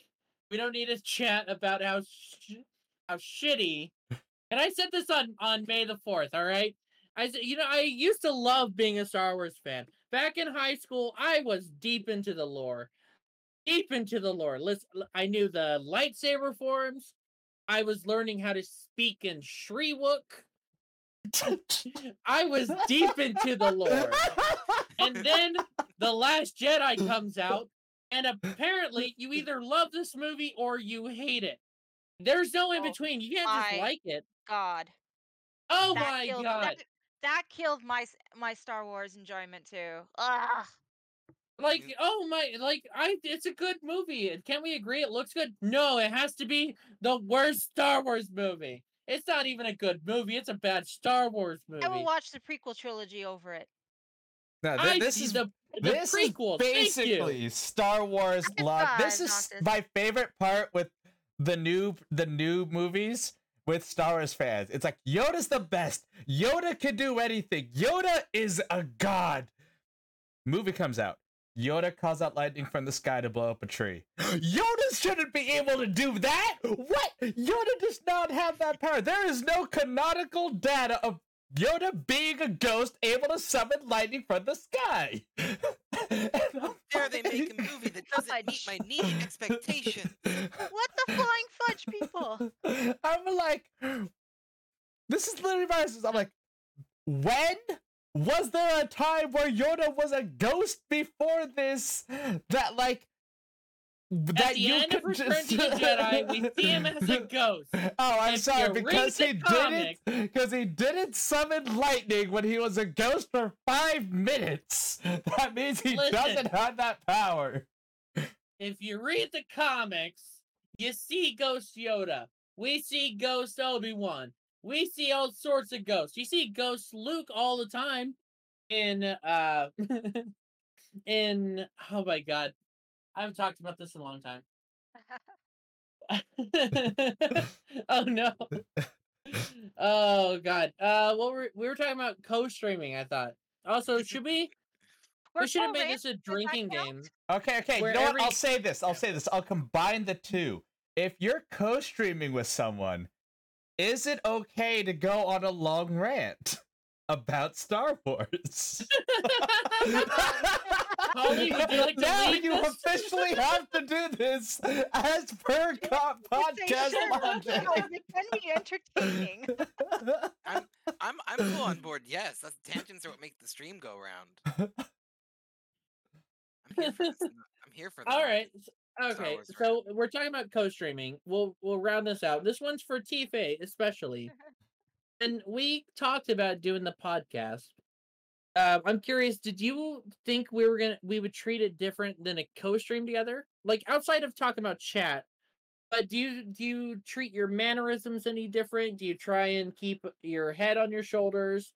We don't need to chat about how sh- how shitty. And I said this on on May the fourth. All right, I said you know I used to love being a Star Wars fan. Back in high school, I was deep into the lore, deep into the lore. Listen, I knew the lightsaber forms. I was learning how to speak in Shyriiwook. I was deep into the lore. And then The Last Jedi comes out, and apparently you either love this movie or you hate it. There's no in Oh between. You can't my just like it. God. Oh that my killed, god. That, that killed my my Star Wars enjoyment too. Ugh. Like, oh my like I it's a good movie. and Can we agree it looks good? No, it has to be the worst Star Wars movie. It's not even a good movie. It's a bad Star Wars movie. I will watch the prequel trilogy over it. No, thi- I this see is the, the this prequel. is basically Star Wars love. This is Noctis. my favorite part with the new the new movies with Star Wars fans. It's like Yoda's the best. Yoda can do anything. Yoda is a god. Movie comes out. Yoda calls out lightning from the sky to blow up a tree. Yoda shouldn't be able to do that. What? Yoda does not have that power. There is no canonical data of Yoda being a ghost able to summon lightning from the sky. How dare they make a movie that doesn't meet my needed expectations? What the flying fudge people? I'm like, this is literally my. I'm like, when was there a time where Yoda was a ghost before this? That like. That At the you end of could Return just... to the Jedi, we see him as a ghost. Oh, I'm If sorry because he comic- didn't because he didn't summon lightning when he was a ghost for five minutes. That means he Listen. doesn't have that power. If you read the comics, you see Ghost Yoda. We see Ghost Obi Wan. We see all sorts of ghosts. You see Ghost Luke all the time in uh in oh my god. I haven't talked about this in a long time. oh no. Oh god. Uh what were we were talking about co-streaming, I thought. Also, should we We're we should have made this a drinking game. Okay, okay. Where you know what? I'll say this. I'll say this. I'll combine the two. If you're co-streaming with someone, is it okay to go on a long rant about Star Wars? Holly, would you like to now lead you this? officially have to do this as per co- It's podcast logic. It can be entertaining. I'm I'm full on board. Yes, that's tangents are what make the stream go round. I'm here for this. I'm here for that. All right. Okay. So we're talking about co-streaming. We'll we'll round this out. This one's for tFay especially. and we talked about doing the podcast. Uh, I'm curious. Did you think we were gonna we would treat it different than a co-stream together? Like outside of talking about chat, But do you do you treat your mannerisms any different? Do you try and keep your head on your shoulders?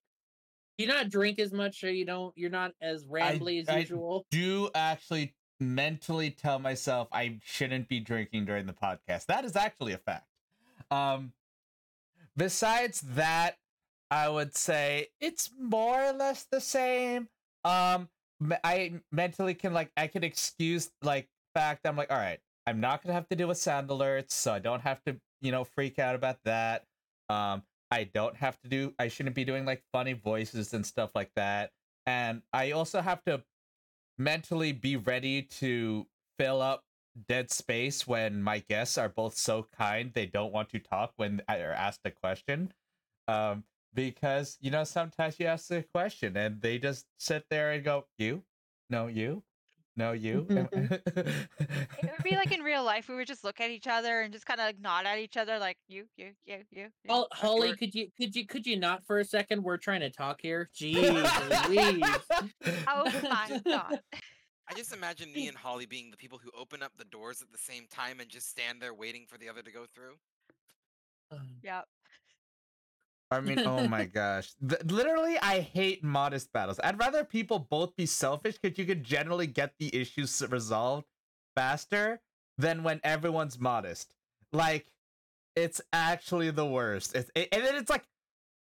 Do you not drink as much, so you don't you're not as rambly as I usual? Do actually mentally tell myself I shouldn't be drinking during the podcast. That is actually a fact. Um, besides that, I would say it's more or less the same. Um, I mentally can like I can excuse like fact I'm like all right I'm not gonna have to deal with sound alerts, so I don't have to you know freak out about that. Um, I don't have to do I shouldn't be doing like funny voices and stuff like that. And I also have to mentally be ready to fill up dead space when my guests are both so kind they don't want to talk when I are asked a question. Um, because you know sometimes you ask a question and they just sit there and go, "You, no, you, no, you." Mm-hmm. It would be like in real life, we would just look at each other and just kind of like nod at each other, like you, you, you, you. you." Hol- Holly, Or- could you could you could you not for a second? We're trying to talk here. Jeez Louise. Oh my god! I just imagine me and Holly being the people who open up the doors at the same time and just stand there waiting for the other to go through. Um, yep. I mean, oh my gosh. Th- literally, I hate modest battles. I'd rather people both be selfish because you could generally get the issues resolved faster than when everyone's modest. Like, it's actually the worst. It's, it, and then it's like,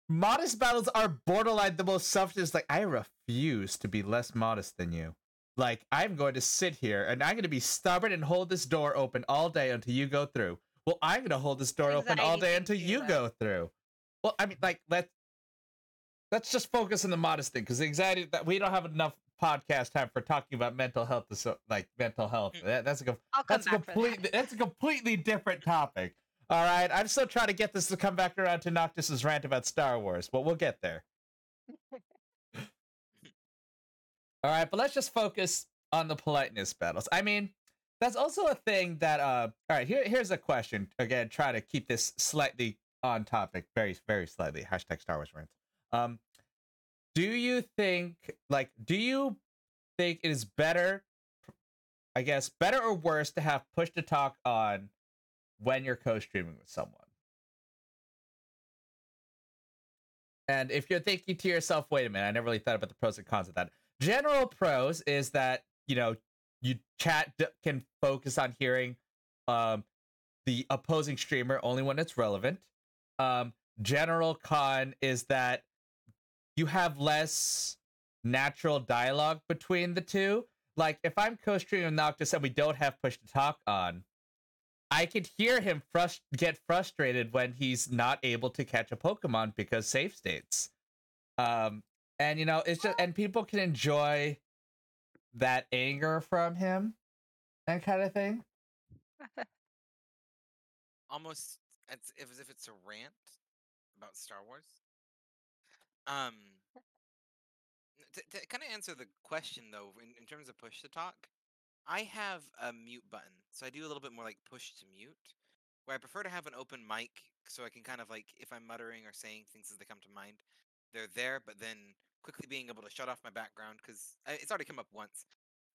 modest battles are borderline the most selfish. It's like, I refuse to be less modest than you. Like, I'm going to sit here and I'm going to be stubborn and hold this door open all day until you go through. Well, I'm going to hold this door open all day until you go through. Well, I mean, like let's let's just focus on the modest thing because the anxiety that we don't have enough podcast time for talking about mental health. So, like mental health, Mm. that, that's a that's a complete that. that's a completely different topic. All right, I'm still trying to get this to come back around to Noctis's rant about Star Wars, but we'll get there. All right, but let's just focus on the politeness battles. I mean, that's also a thing that uh all right, here here's a question. Again, try to keep this slightly on topic, very, very slightly. Hashtag Star Wars rant. Um do you think like do you think it is better I guess better or worse to have push to talk on when you're co-streaming with someone? And if you're thinking to yourself, wait a minute, I never really thought about the pros and cons of that. General pros is that, you know, you chat d- can focus on hearing um the opposing streamer only when it's relevant. Um general con is that you have less natural dialogue between the two. Like if I'm co-streaming Noctis and we don't have push to talk on, I could hear him frust- get frustrated when he's not able to catch a Pokemon because safe states. Um, and you know, it's just and people can enjoy that anger from him, that kind of thing. Almost if, as if it's a rant about Star Wars. Um, to, to kind of answer the question though, in, in terms of push to talk, I have a mute button, so I do a little bit more like push to mute, where I prefer to have an open mic so I can kind of like if I'm muttering or saying things as they come to mind, they're there, but then quickly being able to shut off my background because it's already come up once.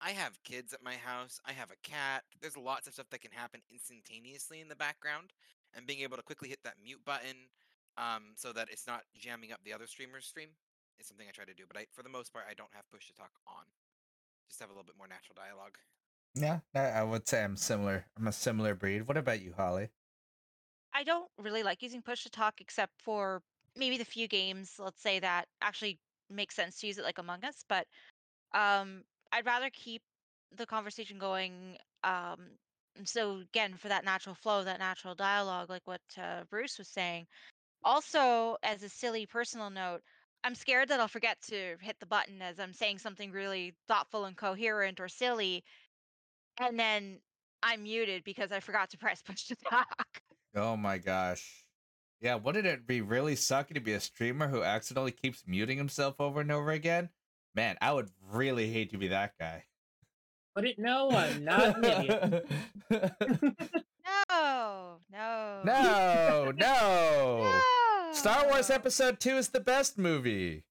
I have kids at my house. I have a cat. There's lots of stuff that can happen instantaneously in the background, and being able to quickly hit that mute button, um, so that it's not jamming up the other streamer's stream, is something I try to do. But I, for the most part, I don't have push to talk on. Just have a little bit more natural dialogue. Yeah, I I would say I'm similar. I'm a similar breed. What about you, Holly? I don't really like using push to talk except for maybe the few games, let's say that actually makes sense to use it like Among Us, but um I'd rather keep the conversation going um and so again for that natural flow, that natural dialogue like what uh, Bruce was saying. Also as a silly personal note, I'm scared that I'll forget to hit the button as I'm saying something really thoughtful and coherent or silly and then I'm muted because I forgot to press push to talk. Oh my gosh. Yeah, wouldn't it be really sucky to be a streamer who accidentally keeps muting himself over and over again? Man, I would really hate to be that guy. But it, no, I'm not an idiot. No, no. no, no. No. Star Wars Episode 2 is the best movie.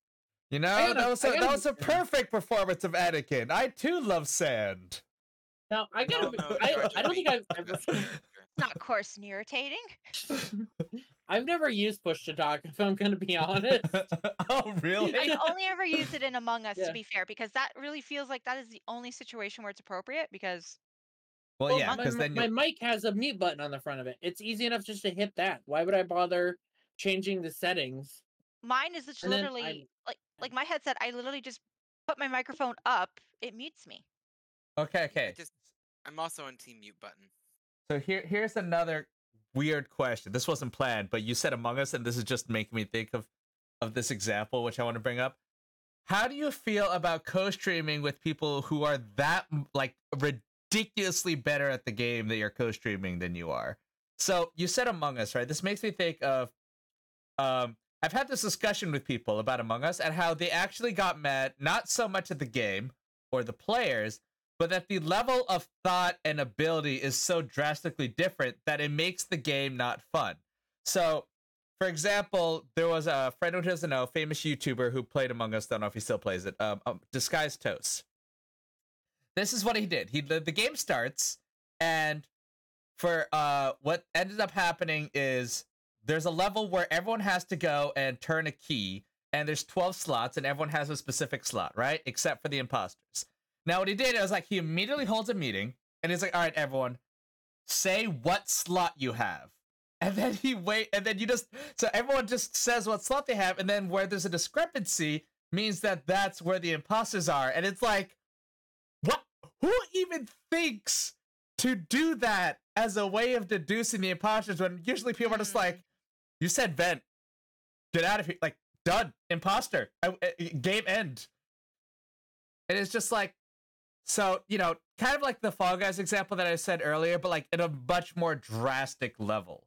You know, gotta- that was I a, that gotta- was a perfect performance of Anakin. I too love sand. Now I gotta. No, no, I, I don't think I've ever. that's not coarse and irritating. I've never used push to talk, if I'm going to be honest. oh, really? I've only ever used it in Among Us, Yeah. to be fair, because that really feels like that is the only situation where it's appropriate. Because Well, Well, yeah, my, because my- then my you mic has a mute button on the front of it. It's easy enough just to hit that. Why would I bother changing the settings? mine is just And literally I'm- like like my headset. I literally just put my microphone up. It mutes me. okay, I okay. just I'm also on team mute button. So here, here's another weird question. This wasn't planned, but you said Among Us, and this is just making me think of of this example, which I want to bring up. How do you feel about co-streaming with people who are that like ridiculously better at the game that you're co-streaming than you are? So you said Among Us, right? This makes me think of um I've had this discussion with people about Among Us and how they actually got mad not so much at the game or the players, but that the level of thought and ability is so drastically different that it makes the game not fun. So, for example, there was a friend who doesn't know, famous YouTuber who played Among Us. Don't know if he still plays it. Um, um Disguised Toast. This is what he did. He the, the game starts, and for uh, what ended up happening is there's a level where everyone has to go and turn a key, and there's 12 slots, and everyone has a specific slot, right? Except for the imposters. Now, what he did it was like he immediately holds a meeting, and he's like, "All right, everyone, say what slot you have." And then he wait, and then you just so everyone just says what slot they have, and then where there's a discrepancy means that that's where the imposters are, and it's like, what? Who even thinks to do that as a way of deducing the imposters when usually people are just Mm. like, "You said vent, get out of here!" Like done, imposter, I, I- game end. And it's just like, so you know, kind of like the Fall Guys example that I said earlier, but like in a much more drastic level.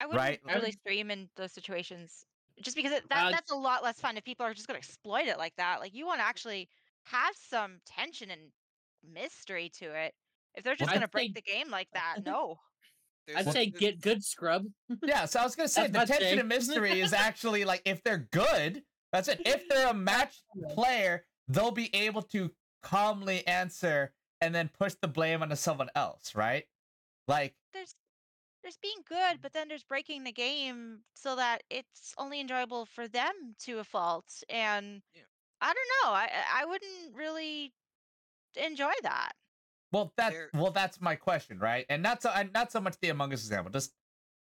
I wouldn't Right. I really stream in those situations just because it, that Uh, that's a lot less fun if people are just going to exploit it like that. Like you want to actually have some tension and mystery to it. If they're just I'd going to break the game like that, no. I'd say get good scrub. Yeah, so I was gonna say That's the tension and mystery is actually like if they're good, that's it. If they're a match player, they'll be able to calmly answer and then push the blame onto someone else, right? Like There's there's being good, but then there's breaking the game so that it's only enjoyable for them to a fault. And Yeah. I don't know. I I I wouldn't really enjoy that. Well, that There- well, that's my question, right? And not so, and not so much the Among Us example, just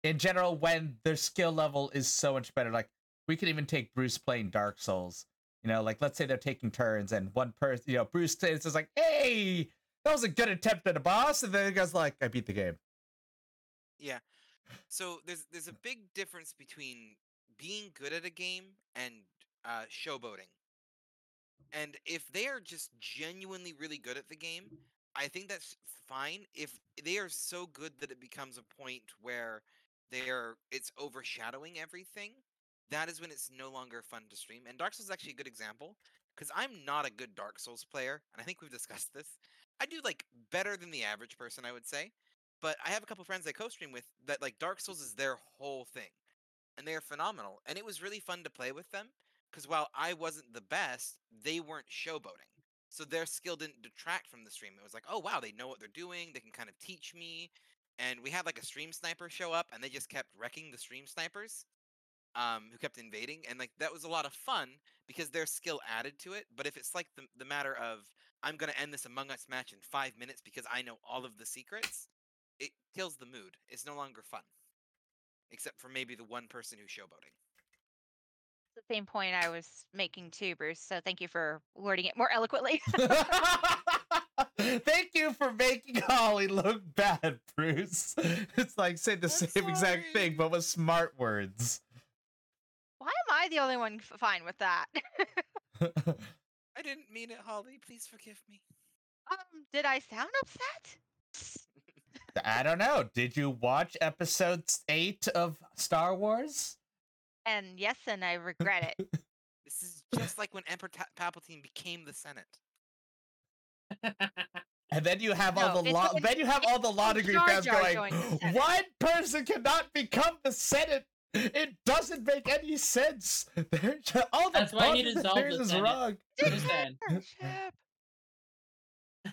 in general, when their skill level is so much better. Like we could even take Bruce playing Dark Souls. You know, like let's say they're taking turns, and one person, you know, Bruce is like, "Hey, that was a good attempt at a boss," and then the guy's like, "I beat the game." Yeah. So there's there's a big difference between being good at a game and uh, showboating. And if they are just genuinely really good at the game, I think that's fine. If they are so good that it becomes a point where they're it's overshadowing everything, that is when it's no longer fun to stream. And Dark Souls is actually a good example because I'm not a good Dark Souls player, and I think we've discussed this. I do like better than the average person, I would say but I have a couple friends I co-stream with that like Dark Souls is their whole thing, and they are phenomenal. And it was really fun to play with them because while I wasn't the best, they weren't showboating, so their skill didn't detract from the stream. It was like, oh wow, they know what they're doing. They can kind of teach me. And we had like a stream sniper show up, and they just kept wrecking the stream snipers, um, who kept invading, and like that was a lot of fun because their skill added to it. But if it's like the the matter of I'm gonna end this Among Us match in five minutes because I know all of the secrets, it kills the mood. It's no longer fun. Except for maybe the one person who's showboating. It's the same point I was making too, Bruce. So thank you for wording it more eloquently. Thank you for making Holly look bad, Bruce. It's like say the I'm same exact thing, but with smart words. Why am I the only one f- fine with that? I didn't mean it, Holly. Please forgive me. um, did I sound upset? I don't know. Did you watch episode eight of Star Wars? And yes, and I regret it. This is just like when Emperor Ta- Palpatine became the Senate. And then you have all the law. when- Then you have all the law degree Jar fans Jar going, joined the Senate." "One person cannot become the Senate. It doesn't make any sense. There- all the That's why he dissolved the is Senate. wrong." Dictatorship.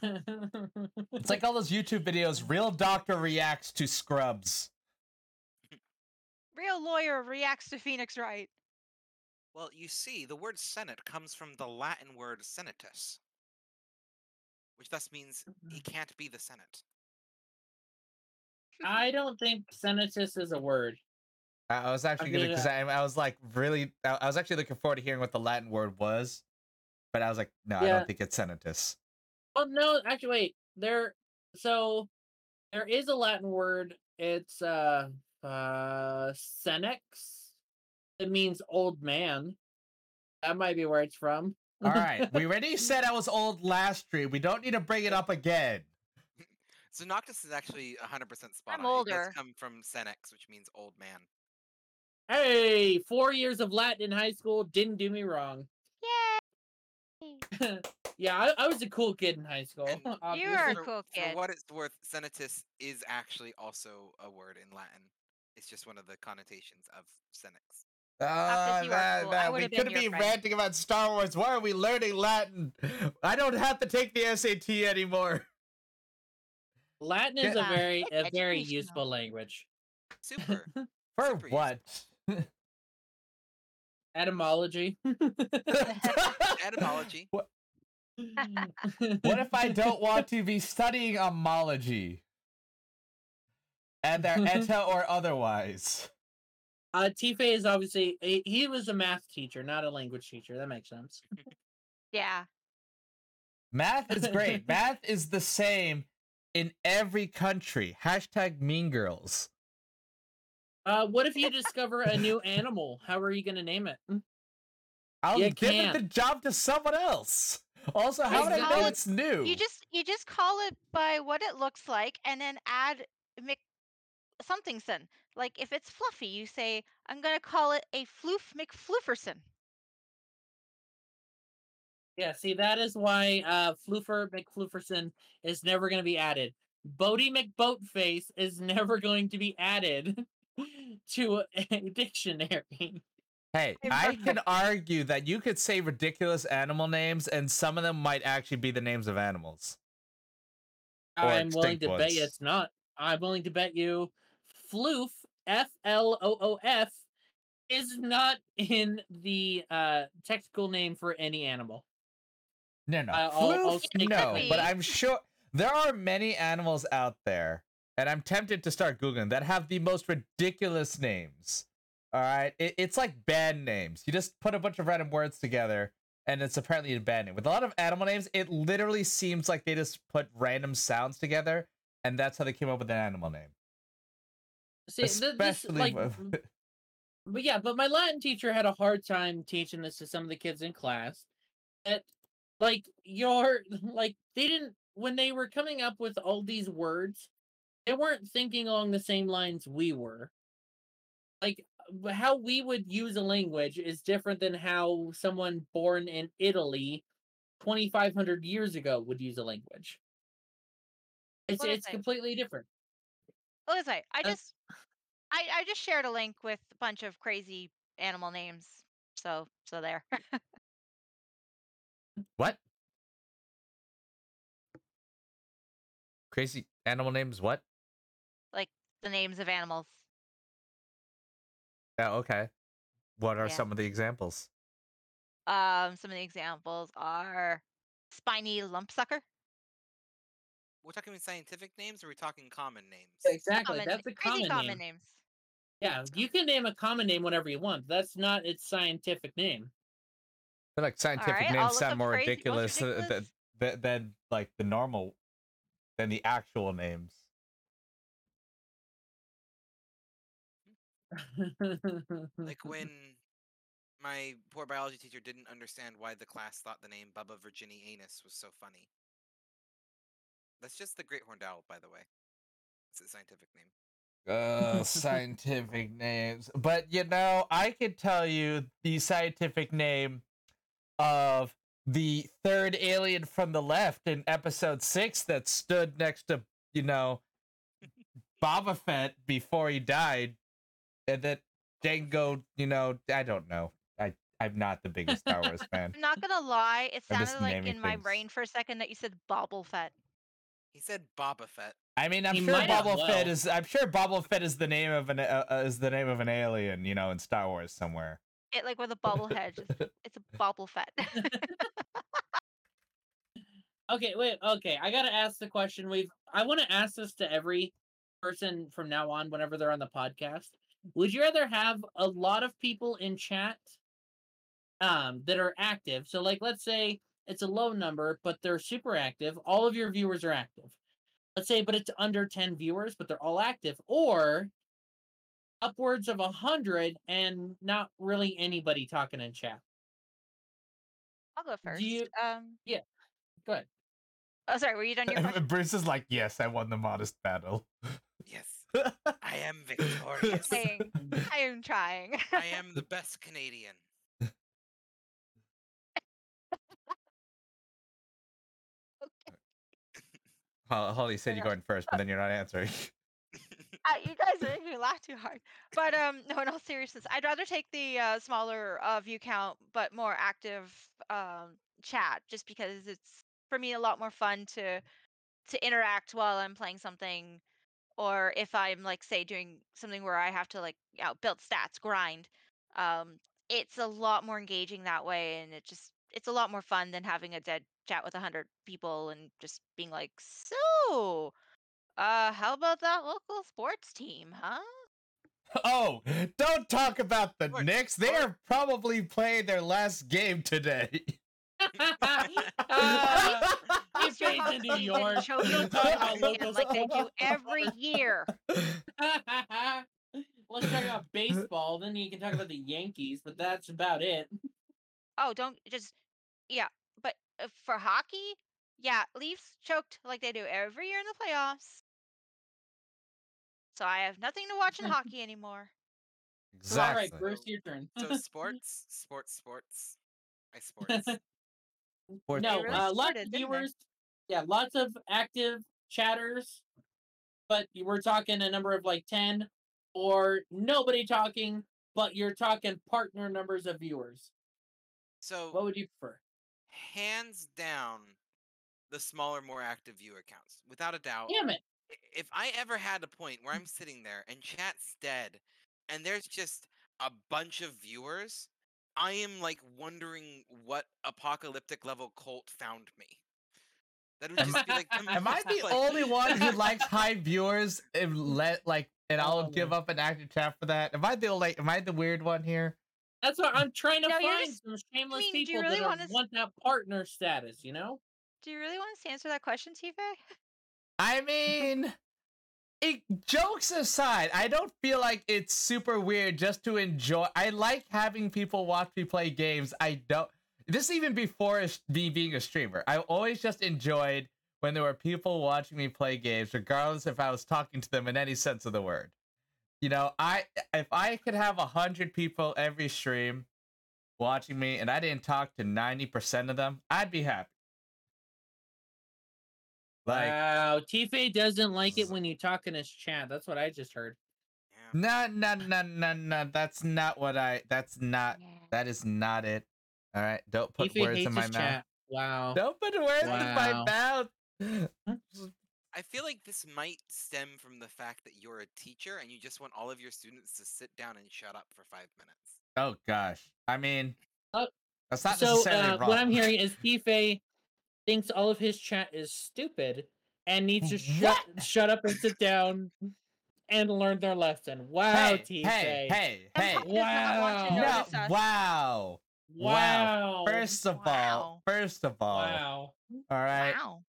It's like all those YouTube videos. Real doctor reacts to Scrubs. Real lawyer reacts to Phoenix Wright. Well, you see, the word Senate comes from the Latin word senatus, which thus means he can't be the Senate. I don't think senatus is a word. I I was actually gonna mean, because I, I was like really I, I was actually looking forward to hearing what the Latin word was, but I was like, no, I don't think it's senatus. Oh no, actually wait. There so there is a Latin word. It's uh uh senex. It means old man. That might be where it's from. All right, we already said I was old last stream. We don't need to bring it up again. So Noctis is actually 100% spot I'm on. It older. does come from senex, which means old man. Hey, four years of Latin in high school didn't do me wrong. Yay! yeah, I, I was a cool kid in high school. And You obviously. are a for, cool for what it's worth, senatus is actually also a word in Latin. It's just one of the connotations of senex. Ah, you are cool. I man, we couldn't be friend. ranting about Star Wars. Why are we learning Latin? I don't have to take the SAT anymore. Latin is a very a very useful language. Super. For Super what? Etymology. Etymology. what if I don't want to be studying homology? And they're eta or otherwise. Uh, tFay is obviously he, he was a math teacher, not a language teacher. That makes sense. Yeah. Math is great. Math is the same in every country. Hashtag mean girls. Uh, what if you discover a new animal? How are you gonna name it? I'll You give it the job to someone else. Also, how would I know Exactly. it's new? You just you just call it by what it looks like and then add Mc something son. Like if it's fluffy, you say, I'm gonna call it a floof McFlooferson. Yeah, see that is why uh Floofer McFlooferson is never gonna be added. Boaty McBoatface is never going to be added to a dictionary. Hey, I can argue that you could say ridiculous animal names, and some of them might actually be the names of animals. I'm willing to bet you it's not. I'm willing to bet you Floof F L O O F is not in the uh technical name for any animal. No, no, I'll- I'll Floof, stick with no. But I'm sure there are many animals out there, and I'm tempted to start googling that have the most ridiculous names. All right, it, it's like band names. You just put a bunch of random words together, and it's apparently a band name. With a lot of animal names, it literally seems like they just put random sounds together, and that's how they came up with an animal name. See, th- this, Especially like, with- but yeah, but my Latin teacher had a hard time teaching this to some of the kids in class. That, like, your like they didn't when they were coming up with all these words, they weren't thinking along the same lines we were. Like how we would use a language is different than how someone born in Italy 2500 years ago would use a language. It's What is it's it? completely different. Well, it's like I Uh, just I, I just shared a link with a bunch of crazy animal names. So so there. what? Crazy animal names? What? Like the names of animals. Yeah, okay. What are Yeah. some of the examples? Um some of the examples are spiny lumpsucker. We're talking scientific names or are we talking common names? Exactly. Common, That's a crazy common, common name. names. Yeah, you can name a common name whatever you want. That's not its scientific name. I feel like scientific right, I'll names look sound more crazy- most ridiculous, uh, ridiculous- than, than, than like the normal, than the actual names. Like when my poor biology teacher didn't understand why the class thought the name Bubba Virginia Anus was so funny. That's just the great horned owl, by the way. It's a scientific name. Uh, scientific names. But you know, I could tell you the scientific name of the third alien from the left in episode six that stood next to, you know, Boba Fett before he died. And that Jango, you know, I don't know. I I'm not the biggest Star Wars fan. I'm not gonna lie, it I'm just sounded like naming in my things. brain for a second that you said Bobble Fett. He said Boba Fett. I mean, I'm He sure might as Boba Fett is. I'm sure Boba Fett is the name of an uh, uh, is the name of an alien, you know, in Star Wars somewhere. It like with a bobblehead. It's, it's a Bobble Fett. Okay, wait. Okay, I gotta ask the question. We've I want to ask this to every person from now on, whenever they're on the podcast. Would you rather have a lot of people in chat, um, that are active? So, like, let's say it's a low number, but they're super active. All of your viewers are active. Let's say, but it's under ten viewers, but they're all active, or upwards of a hundred and not really anybody talking in chat. I'll go first. you- Um, yeah, Go ahead. oh, sorry. Were you done your? Bruce is like, yes, I won the modest battle. Yes, I am victorious. Saying, I am trying. I am the best Canadian. Hol- Holly said you're going first, but then you're not answering. Uh, you guys are making me laugh too hard. But um, no, in all seriousness, I'd rather take the uh, smaller uh, view count but more active um, chat, just because it's for me a lot more fun to to interact while I'm playing something, or if I'm like say doing something where I have to like you know, build stats, grind. Um, it's a lot more engaging that way, and it just it's a lot more fun than having a dead chat with a hundred people and just being like, so uh, how about that local sports team, huh? oh, don't talk about the Sports, Knicks. They are probably playing their last game today. Uh, he It's your fades host into season yours. show We you don't talk about again local like they do every year. Let's talk about baseball. Then you can talk about the Yankees, but that's about it. Oh, don't just yeah. But uh, for hockey, yeah, Leafs choked like they do every year in the playoffs. So I have nothing to watch in hockey anymore. Exactly. All right. Bruce, your turn. So sports, sports, sports. I sports. Sports- no, really uh, lots of didn't they? viewers. Yeah, lots of active chatters, but you were talking a number of like ten, or nobody talking, but you're talking partner numbers of viewers. So, what would you prefer? hands down, the smaller, more active viewer counts, without a doubt. Damn it! if I ever had a point where I'm sitting there and chat's dead and there's just a bunch of viewers, I am like wondering what apocalyptic level cult found me. That would Am just be like Am I the like- only one who likes high viewers and let like and I'll Oh, give man. up an active chat for that? Am I the like am I the weird one here? That's what I'm trying to No, find just- some shameless mean, do you people really that wanna want that partner status. You know? Do you really want us to answer that question, tFay? I mean, it, jokes aside, I don't feel like it's super weird just to enjoy. I like having people watch me play games. I don't. This even before me being a streamer, I always just enjoyed when there were people watching me play games, regardless if I was talking to them in any sense of the word. You know, I if I could have a hundred people every stream watching me, and I didn't talk to ninety percent of them, I'd be happy. Like. wow, tFay doesn't like it when you talk in his chat. That's what I just heard. Yeah. No, no, no, no, no. That's not what I. That's not. That is not it. All right. Don't put tFay words in my mouth. chat. Wow. Don't put words in my mouth. I feel like this might stem from the fact that you're a teacher and you just want all of your students to sit down and shut up for five minutes. Oh gosh. I mean, Uh, that's not so necessarily uh, wrong. what I'm hearing is tFay thinks all of his chat is stupid and needs to shut shut up and sit down and learn their lesson. Wow, hey, tFay. hey, hey, hey. Sometimes does not want to Wow. No, notice us. wow. Wow. First of all, first of all, wow. all right. Wow.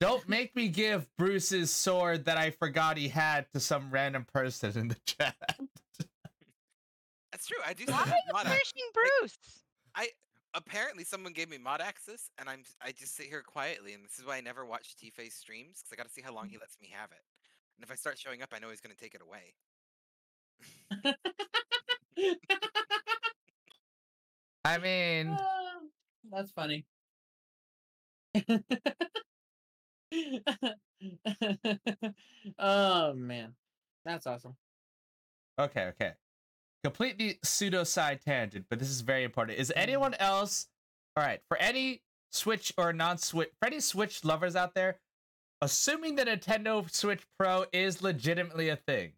Don't make me give Bruce's sword that I forgot he had to some random person in the chat. That's true. I do. Why still are you mod ac- punishing Bruce? Apparently, someone gave me mod access, and I'm I just sit here quietly, and this is why I never watch tFay's streams because I got to see how long he lets me have it. And if I start showing up, I know he's going to take it away. I mean, Ah, That's funny. oh man, that's awesome. okay, okay. Completely pseudo side tangent, but this is very important. Is Mm. anyone else all right for any Switch or non-Switch for any Switch lovers out there? Assuming the Nintendo Switch Pro is legitimately a thing,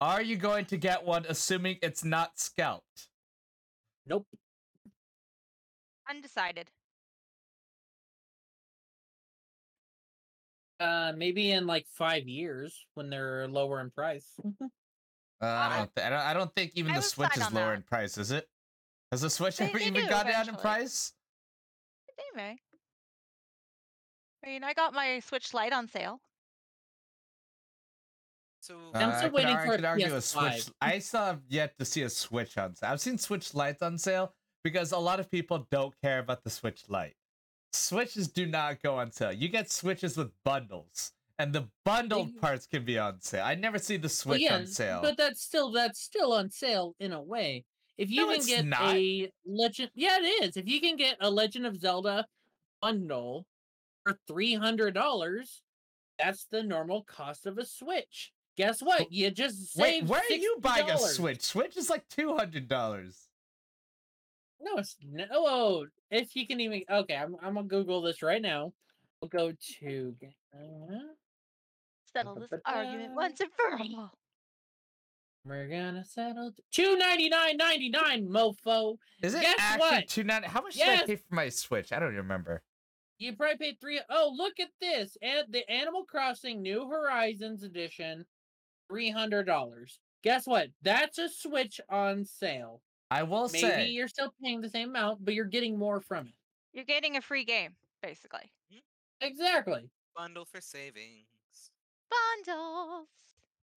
are you going to get one? Assuming it's not scalped. Nope. Undecided. Uh, maybe in like five years when they're lower in price. Uh, I don't. Th- I don't. I don't think even I the would Switch sign is on lower that. in price. Is it? Has the Switch They- ever they even do gone down in eventually. price? Anyway. I mean, I got my Switch Lite on sale. So I'm Uh, still I could waiting ar- I for a could argue a Switch. PS5. I still have yet to see a Switch on sale. I've seen Switch Lites on sale because a lot of people don't care about the Switch Lite. Switches do not go on sale. You get Switches with bundles, and the bundled You- parts can be on sale. I never see the Switch yeah, on sale. but that's still that's still on sale in a way. If you No, can get not. a legend, yeah, it is. If you can get a Legend of Zelda bundle for three hundred dollars, that's the normal cost of a Switch. Guess what? You just Wait, where are you buying a Switch? Switch is like two hundred dollars. No, it's no. Oh, if you can even. Okay, I'm I'm gonna Google this right now. We'll go to. Uh, Settle this argument once and for all. we're gonna settle two ninety nine ninety nine, mofo. Is it Guess actually what? two ninety? How much did I pay for my Switch? I don't even remember. You probably paid three oh look at this. And the Animal Crossing New Horizons edition, three hundred dollars. Guess what? That's a Switch on sale. I will Maybe say you're still paying the same amount, but you're getting more from it. You're getting a free game, basically. Mm-hmm. Exactly. bundle for savings. Bundles.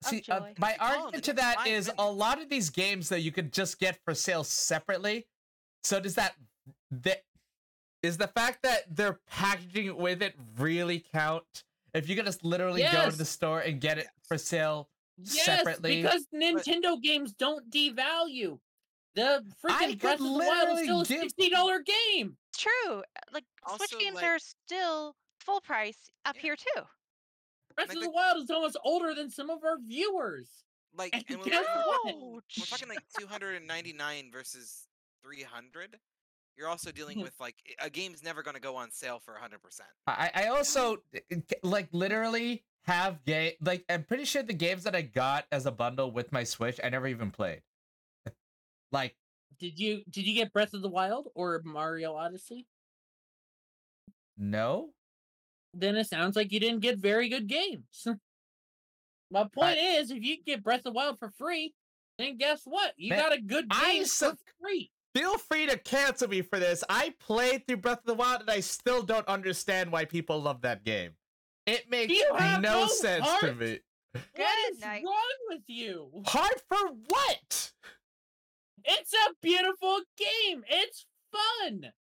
See, uh, my argument to that is a lot of these games that you could just get for sale separately. So does that that is the fact that they're packaging it with it really count? If you could just literally go to the store and get it for sale, Yes, Separately, because Nintendo games don't devalue. The freaking could Breath of the Wild is still a give- sixty dollar game. True. Like Also, Switch games like- are still full price up Yeah. here too. Breath of the- Wild is almost older than some of our viewers. Like, And and we're, we're talking like 299 versus 300. You're also dealing Mhm. with like a game's never going to go on sale for 100%. I, I also uh, like literally have game like I'm pretty sure the games that I got as a bundle with my Switch I never even played. Like Did you did you get Breath of the Wild or Mario Odyssey? no, Then it sounds like you didn't get very good games. My point is, if you get Breath of the Wild for free, then guess what? You Man, got a good I game suck- for free. feel free to cancel me for this. I played through Breath of the Wild and I still don't understand why people love that game. It makes you have no no sense to me. What Good is night. wrong with you? Hard for what? It's a beautiful game. It's fun.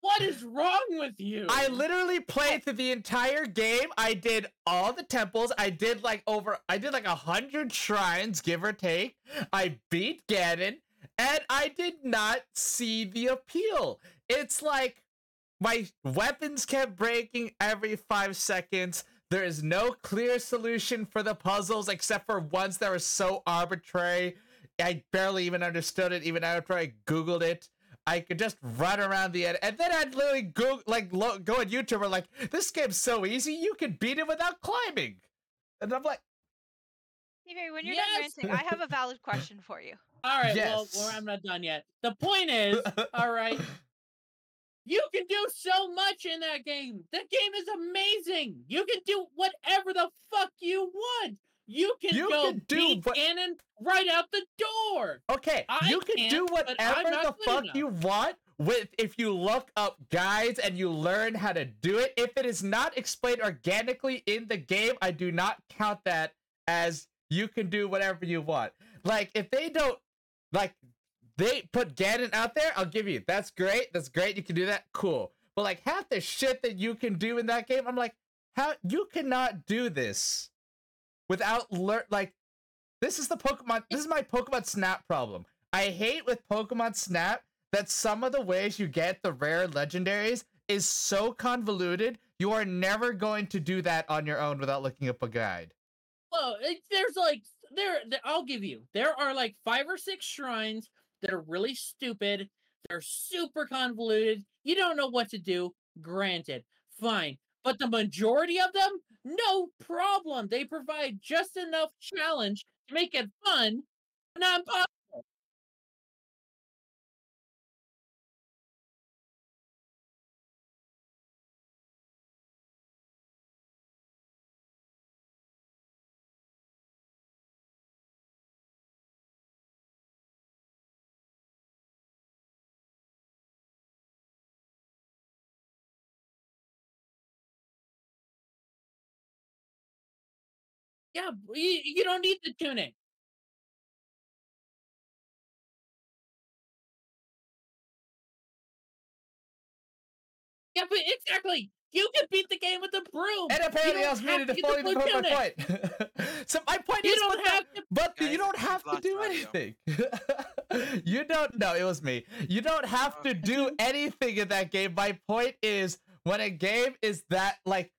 What is wrong with you? I literally played through the entire game. I did all the temples. I did like over I did like a hundred shrines, give or take. I beat Ganon, and I did not see the appeal. It's like my weapons kept breaking every five seconds. There is no clear solution for the puzzles except for ones that were so arbitrary. I barely even understood it, even after I Googled it. I could just run around the end, and then I'd literally go like lo- go on YouTube and like this game's so easy, you can beat it without climbing. And I'm like, Anyway, when you're Yes. done ranting, I have a valid question for you. All right, Yes. well, well, I'm not done yet. The point is, all right, you can do so much in that game. The game is amazing. You can do whatever the fuck you want. You can You go can do beat what- Ganon right out the door. okay, I you can do can't, but I'm whatever the fuck enough. you want with if you look up guides and you learn how to do it. If it is not explained organically in the game, I do not count that as you can do whatever you want. Like if they don't like they put Ganon out there, I'll give you. That's great. That's great. You can do that. Cool. But like half the shit that you can do in that game, I'm like, how you cannot do this without learn like this is the Pokemon this is my Pokemon Snap problem. I hate with Pokemon Snap that some of the ways you get the rare legendaries is so convoluted, you are never going to do that on your own without looking up a guide. Well, it, there's like there, there I'll give you. There are like five or six shrines that are really stupid. They're super convoluted. You don't know what to do. Granted, fine. But the majority of them, no problem. They provide just enough challenge to make it fun, not Yeah, you, you don't need the tuning. Yeah, but exactly. You can beat the game with a broom. And apparently I was have muted to to get fully the prove my point. so my point You is, don't but, the- to. but Guys, you don't we've to do anything. you don't. No, it was me. You don't have to do anything in that game. My point is, when a game is that like,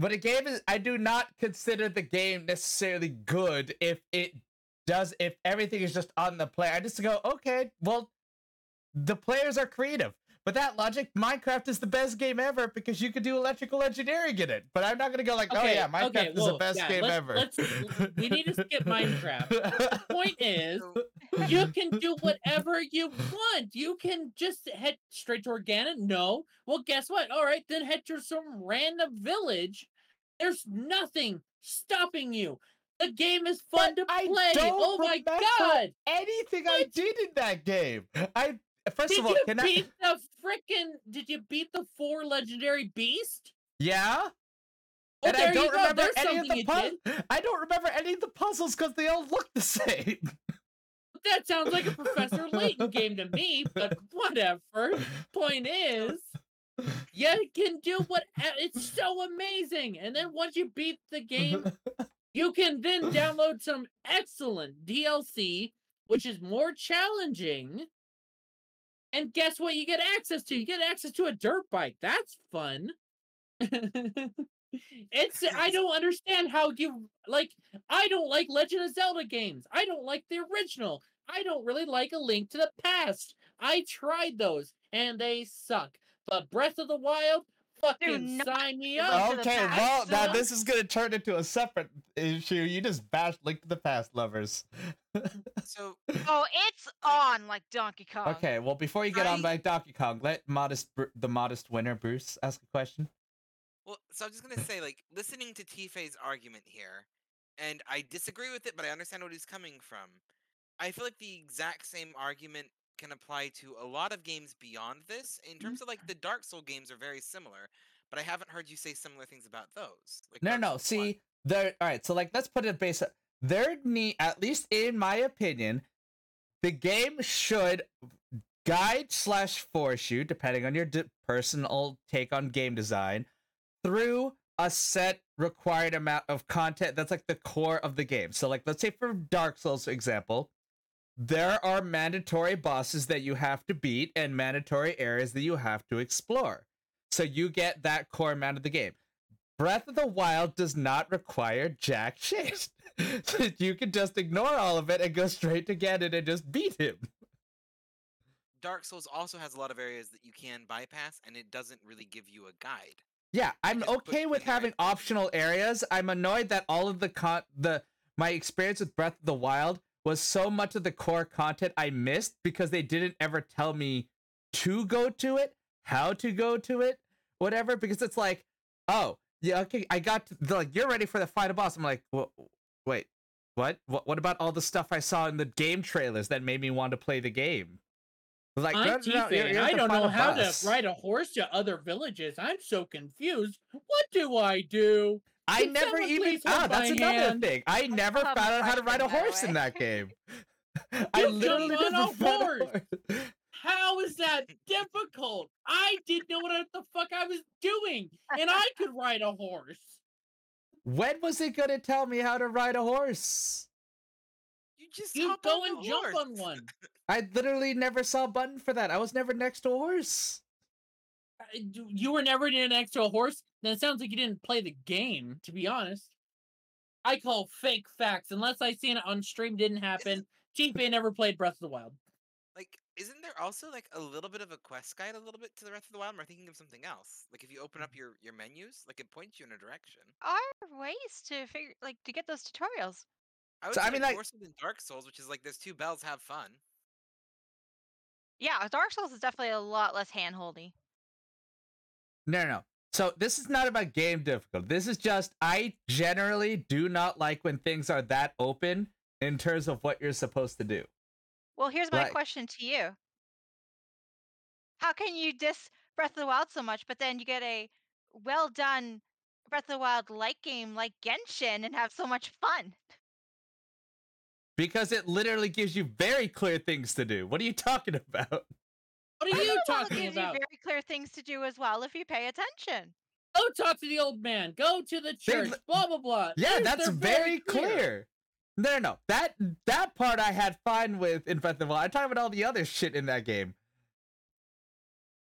when a game is, I do not consider the game necessarily good if it does if everything is just on the player. I just go, okay, well, the players are creative. But that logic, Minecraft is the best game ever because you could do electrical engineering in it. But I'm not gonna go like, oh yeah, Minecraft okay, is the best yeah, game let's- ever. let's- we need to skip Minecraft. Point is, you can do whatever you want. You can just head straight to Organa. No. Well, guess what? All right, then head to some random village. There's nothing stopping you. The game is fun But to I play. Oh my god! Anything I did in that game. I first Did of all, you can I? beat the freaking? Did you beat the four legendary beast? Yeah. Oh, and I don't remember There's any of the puzzles. I don't remember any of the puzzles because they all look the same. That sounds like a Professor Layton game to me, but whatever. Point is, you can do what it's so amazing. And then once you beat the game, you can then download some excellent DLC, which is more challenging. And guess what you get access to? You get access to a dirt bike. That's fun. it's I don't understand how you like I don't like Legend of Zelda games. I don't like the original. I don't really like A Link to the Past. I tried those and they suck. But Breath of the Wild, fucking not sign me up. to the okay, Past, well now so- this is gonna turn into a separate issue. You just bashed Link to the Past lovers. So Oh, it's on like Donkey Kong. Okay, well before you get on I- by Donkey Kong, let modest Bru- the modest winner Bruce ask a question. Well, so I'm just gonna say, like, listening to tFay's argument here, and I disagree with it, but I understand what he's coming from. I feel like the exact same argument can apply to a lot of games beyond this. In mm-hmm. terms of like the Dark Soul games are very similar, but I haven't heard you say similar things about those. Like No, Dark no. Souls 1. See, there. All right. So, like, let's put it base. There need, at least in my opinion, the game should guide slash force you, depending on your d- personal take on game design, through a set required amount of content that's like the core of the game. So, like, let's say for Dark Souls example, there are mandatory bosses that you have to beat and mandatory areas that you have to explore. So you get that core amount of the game. Breath of the Wild does not require jack shit. you can just ignore all of it and go straight to Ganon and just beat him. Dark Souls also has a lot of areas that you can bypass, and it doesn't really give you a guide. Yeah, I'm okay with having optional areas. I'm annoyed that all of the con the my experience with Breath of the Wild was so much of the core content I missed because they didn't ever tell me to go to it, how to go to it, whatever. Because it's like, oh yeah, okay, I got to, like you're ready for the final boss. I'm like, "Wha- wait, what? What? What about all the stuff I saw in the game trailers that made me want to play the game? Like, no, no, no, tFay, you're- you're I don't know how boss. to ride a horse to other villages. I'm so confused. What do I do? I Can never even. please Ah, that's another hand? thing. I never found out how to ride a question, by horse in that game. I You literally jump on never a found horse. horse. How is that difficult? I didn't know what the fuck I was doing, and I could ride a horse. When was it gonna tell me how to ride a horse? You just You go and the jump on one. I literally never saw a button for that. I was never next to a horse. D- You were never next to a horse. Then it sounds like you didn't play the game. To be honest, I call fake facts. Unless I seen it on stream, didn't happen. TP never played Breath of the Wild. Like, isn't there also like a little bit of a quest guide, a little bit to the Breath of the Wild? Am I thinking of something else? Like, if you open up mm. your your menus, like it points you in a direction. Are ways to figure like to get those tutorials. I would So, I mean, like, like- more so than Dark Souls, which is like there's two bells, have fun. Yeah, Dark Souls is definitely a lot less handholdy. No, no, no. So this is not about game difficulty. This is just I generally do not like when things are that open in terms of what you're supposed to do. Well, here's my Right. question to you. How can you diss Breath of the Wild so much, but then you get a well done Breath of the Wild like game like Genshin and have so much fun? Because it literally gives you very clear things to do. What are you talking about? What are you the Wild talking gives about? you very clear things to do as well if you pay attention. Go talk to the old man. Go to the They church. Blah blah blah. Yeah, They're- that's they're very clear. No, no, no. That that part I had fine with in Breath of the Wild. I'm talking about all the other shit in that game.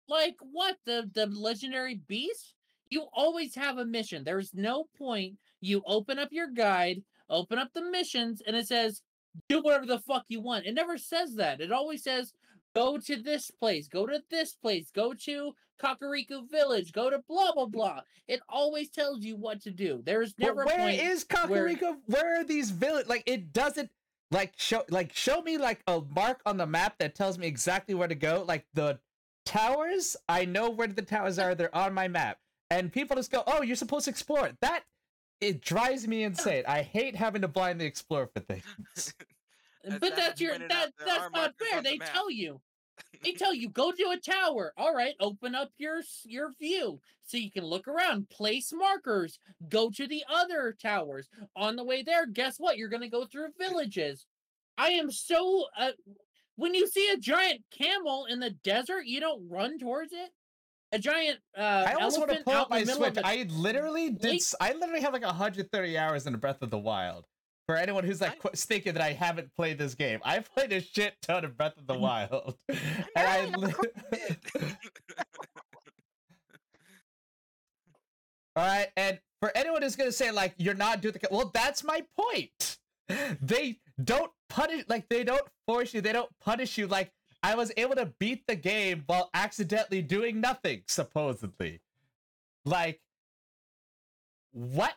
Like what? The the legendary beast? You always have a mission. There's no point you open up your guide, open up the missions, and it says do whatever the fuck you want. It never says that. It always says go to this place, go to this place, go to Kakariko Village, go to blah blah blah. It always tells you what to do. There's But never a where point is where- Kakariko? Where are these village? Like it doesn't like show like show me like a mark on the map that tells me exactly where to go. Like the towers, I know where the towers are. They're on my map, and people just go, "Oh, you're supposed to explore it." That it drives me insane. I hate having to blindly explore for things. But Zach that's your pointed that that's are not fair. on the They map. tell you. They tell you go to a tower. All right, open up your your view so you can look around, place markers, go to the other towers. On the way there, guess what? You're going to go through villages. I am so uh, when you see a giant camel in the desert, you don't run towards it. A giant uh I almost want to elephant pull out up in the my Switch. I literally did. lake? I literally have like 130 hours in a Breath of the Wild. For anyone who's like qu- thinking that I haven't played this game, I played a shit ton of Breath of the Wild, and I. li- All right, and for anyone who's gonna say like you're not doing the, well, that's my point. They don't punish like they don't force you. They don't punish you. Like I was able to beat the game while accidentally doing nothing, supposedly. Like what?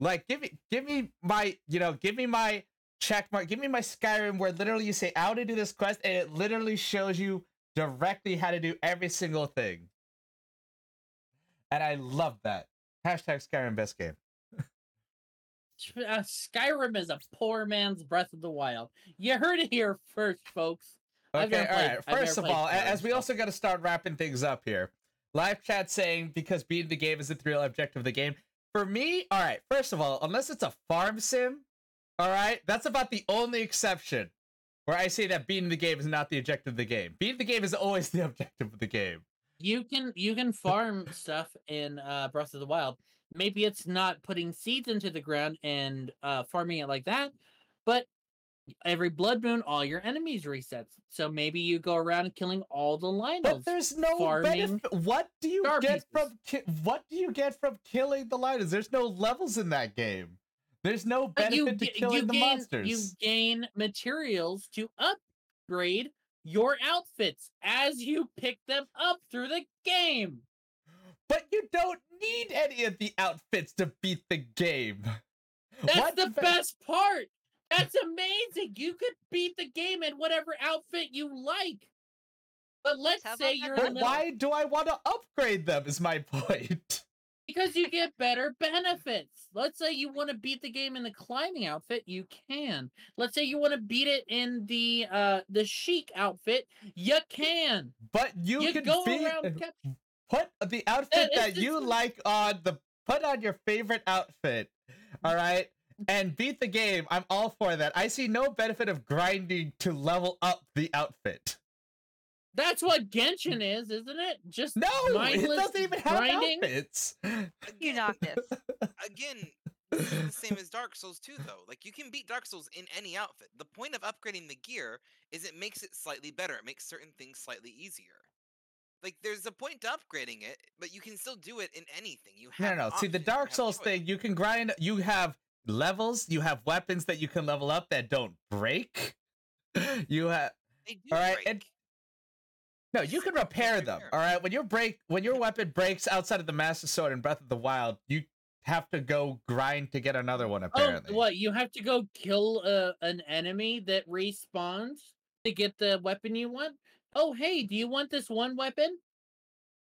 Like give me give me my you know give me my check mark give me my skyrim where literally you say how to do this quest and it literally shows you directly how to do every single thing. And i love that. Hashtag skyrim best game. Uh, Skyrim is a poor man's Breath of the Wild. You heard it here first, folks. Okay all right. First of all Skyrim, as we also got to start wrapping things up here. Live chat saying because beating the game is the real objective of the game for me all right first of all unless it's a farm sim all right that's about the only exception where i say that beating the game is not the objective of the game beating the game is always the objective of the game You can you can farm stuff in uh, Breath of the Wild. Maybe it's not putting seeds into the ground and uh, farming it like that, but every blood moon, all your enemies resets. So maybe you go around killing all the Lynels. But there's no farming benefit. What do you get pieces. from ki- what do you get from killing the Lynels? There's no levels in that game. There's no benefit you, to killing you the gain monsters. you gain materials to upgrade your outfits as you pick them up through the game. But you don't need any of the outfits to beat the game. That's What the be- best part. That's amazing. You could beat the game in whatever outfit you like. But let's How say you're in the But middle why do I want to upgrade them? Is my point. because you get better benefits. Let's say you want to beat the game in the climbing outfit, you can. Let's say you want to beat it in the uh the chic outfit, you can. But you, You, can go beat, around put the outfit it's- that you it's- like on the put on your favorite outfit. All right. And beat the game. I'm all for that. I see no benefit of grinding to level up the outfit. That's what Genshin is, isn't it? Just No, it doesn't even have grinding. outfits. You Again, knocked this. again, this is the same as Dark Souls 2, though. Like, you can beat Dark Souls in any outfit. The point of upgrading the gear is it makes it slightly better. It makes certain things slightly easier. Like there's a point to upgrading it, but you can still do it in anything. You No, have no, no. See, the Dark Souls thing, you can grind. You have levels. You have weapons that you can level up that don't break. You have all right, break. and- no. You can repair them. All right. When your break, when your weapon breaks outside of the Master Sword in Breath of the Wild, you have to go grind to get another one. Apparently. Oh, what? You have to go kill uh, an enemy that respawns to get the weapon you want? Oh, hey, do you want this one weapon?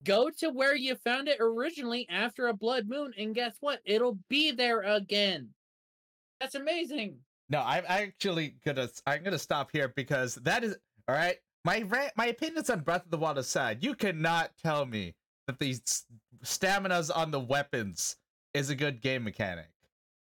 Go to where you found it originally after a blood moon, and guess what? It'll be there again. That's amazing. No, I'm actually gonna I'm gonna stop here because that is all right. My rant, my opinions on Breath of the Wild aside, you cannot tell me that the staminas on the weapons is a good game mechanic.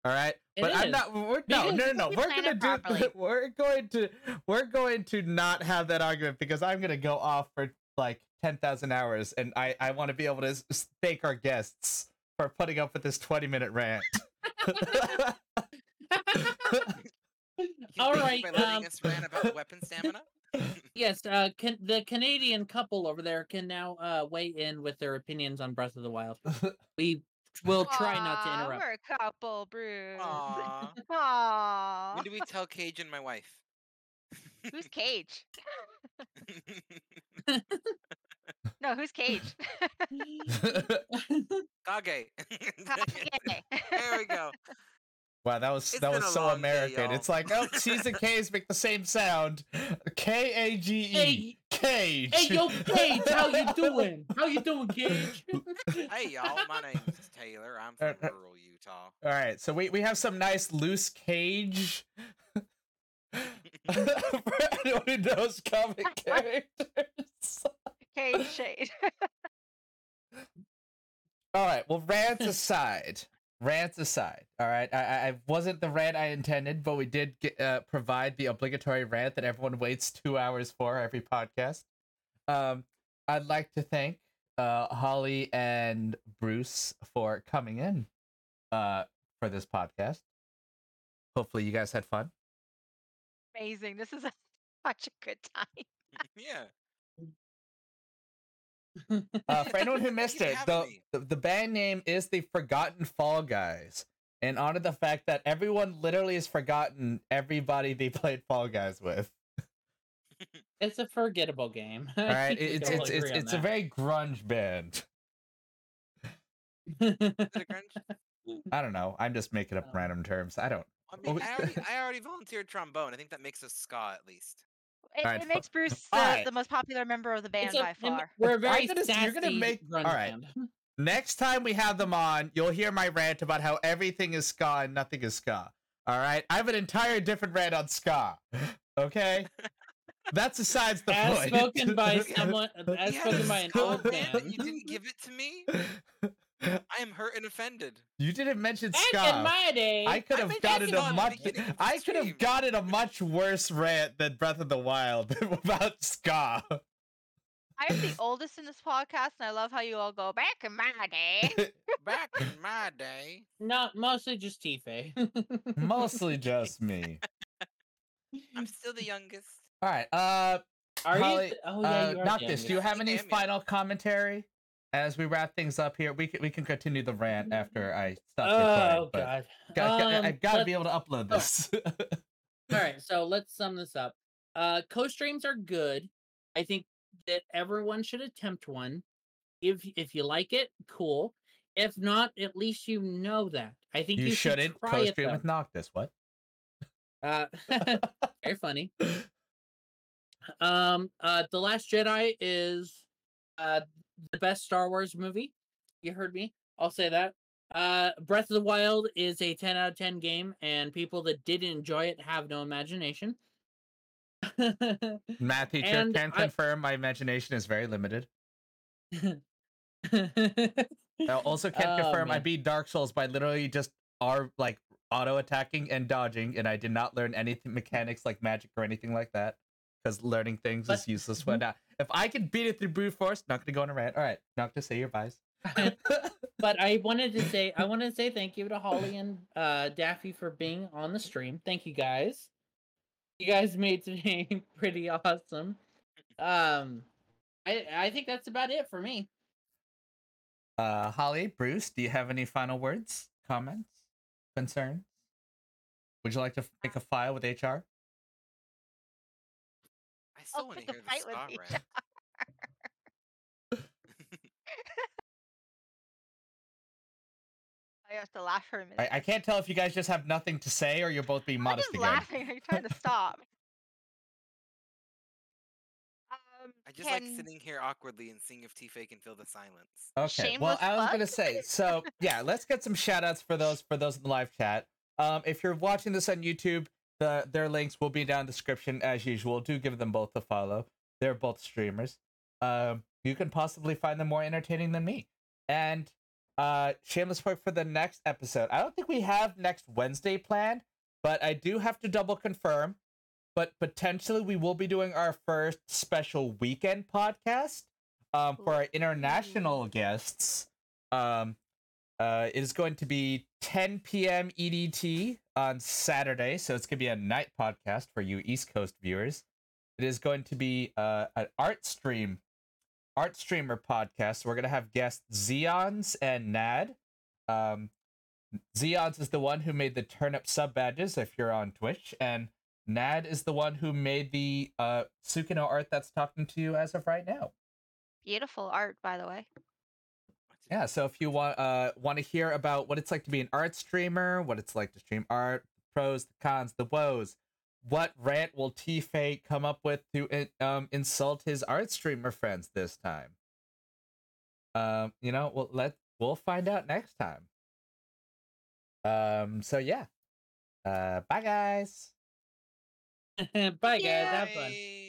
All right, It but I'm not. We're, no, no, no, no. we We're gonna do. properly. We're going to. We're going to not have that argument because I'm gonna go off for like ten thousand hours, and I I want to be able to thank our guests for putting up with this twenty minute rant. You All think right, By letting um, us rant about weapon stamina. Yes, uh, can, the Canadian couple over there can now uh, weigh in with their opinions on Breath of the Wild. We will try not to interrupt. We're a couple, Bruce. Aww. Aww. when do we tell Cage and my wife? Who's Cage? No, who's Cage? Kage. Okay. there we go. Wow, that was It's that was so long day, American. it's like, oh, C's and K's make the same sound. K A G E. Cage. hey, yo, Cage, how you doing? How you doing, Cage? Hey y'all, my name's Taylor. I'm Uh, from uh, rural Utah. All right, so we, we have some nice loose cage. For anyone who knows comic characters. Cage shade. All right, well, rants aside, rants aside. All right, I, I I wasn't the rant I intended, but we did get, uh, provide the obligatory rant that everyone waits two hours for every podcast. Um, I'd like to thank uh, Holly and Bruce for coming in uh, for this podcast. Hopefully, you guys had fun. Amazing. This is a, such a good time. yeah. Uh, for anyone who missed it, the, the the band name is the Forgotten Fall Guys, in honor of the fact that everyone literally has forgotten everybody they played Fall Guys with. It's a forgettable game. All right, it- it's it's it's, it's a very grunge band. Is it a grunge? I don't know. I'm just making up Um, random terms. I don't. I mean, Oh, I already, I already volunteered trombone. I think that makes us ska at least. It, Alright, it makes Bruce the, Alright. the most popular member of the band It's a- by far. We're a very gonna- sassy you're gonna make- alright. band. Next time we have them on, you'll hear my rant about how everything is ska and nothing is ska. All right, I have an entire different rant on ska. Okay, that's besides the As point. spoken by someone, as You had spoken by an ska old band man. You didn't give it to me. I am hurt and offended. You didn't mention Back ska. in my day, I could I have mentioned gotten ska a at the much. beginning of the I could have gotten a much worse rant than Breath of the Wild about ska. I'm the oldest in this podcast, and I love how you all go back in my day. Back in my day. not mostly just tFay. Mostly just me. I'm still the youngest. All right. Uh, Are Holly, you? th- Oh yeah, uh, you are. Noctis, the do you have any am, yeah. final commentary as we wrap things up here? We can we can continue the rant after I stop Oh recording. god. got- got- Um, I've got to be able to upload this. All right, so let's sum this up. Uh, co-streams are good. I think that everyone should attempt one. If if you like it, cool. If not, at least you know that. I think you you, should shouldn't try co-stream with Noctis. What? Uh, very funny. Um, uh, The Last Jedi is uh the best Star Wars movie. You heard me. I'll say that. Uh, Breath of the Wild is a 10 out of 10 game, and people that did enjoy it have no imagination. Math teacher And can I- confirm my imagination is very limited. I also can Oh, confirm I beat Dark Souls by literally just are like auto attacking and dodging, and I did not learn anything mechanics like magic or anything like that. Because learning things is useless when not. If I can beat it through brute force, not gonna go on a rant. All right, not to say your buys. but I wanted to say I wanted to say thank you to Holly and uh Daffy for being on the stream. Thank you guys. You guys made today pretty awesome. Um I I think that's about it for me. Uh, Holly, Bruce, do you have any final words, comments, concerns? Would you like to make a file with HR? I still want to pick a hear the fight star with rant. I have to laugh for a minute. I, I can't tell if you guys just have nothing to say or you're both being I'm modest just again. laughing. Are you trying to stop? Um, I just like sitting here awkwardly and seeing if tFay can fill the silence. Okay. Well, Shameless I was plug? gonna say. So yeah, let's get some shout outs for those for those in the live chat. Um, if you're watching this on YouTube, the their links will be down in the description as usual. Do give them both a follow. They're both streamers. Um, you can possibly find them more entertaining than me. And uh, shameless plug for the next episode. I don't think we have next Wednesday planned, but I do have to double confirm. But potentially, we will be doing our first special weekend podcast um, for our international guests. Um, uh, it is going to be 10 p.m. EDT on Saturday, so it's going to be a night podcast for you East Coast viewers. It is going to be uh, an art stream, art streamer podcast. We're going to have guests Zeons and Nad. Um, Zeons is the one who made the turnip sub badges if you're on Twitch, and Nad is the one who made the uh, Sukino art that's talking to you as of right now. Beautiful art, by the way. Yeah, so if you want uh want to hear about what it's like to be an art streamer, what it's like to stream art, the pros, the cons, the woes, what rant will tFay come up with to um insult his art streamer friends this time? Um, you know, well let we'll find out next time. Um, so yeah. Uh bye guys. Bye guys, have fun. Bye.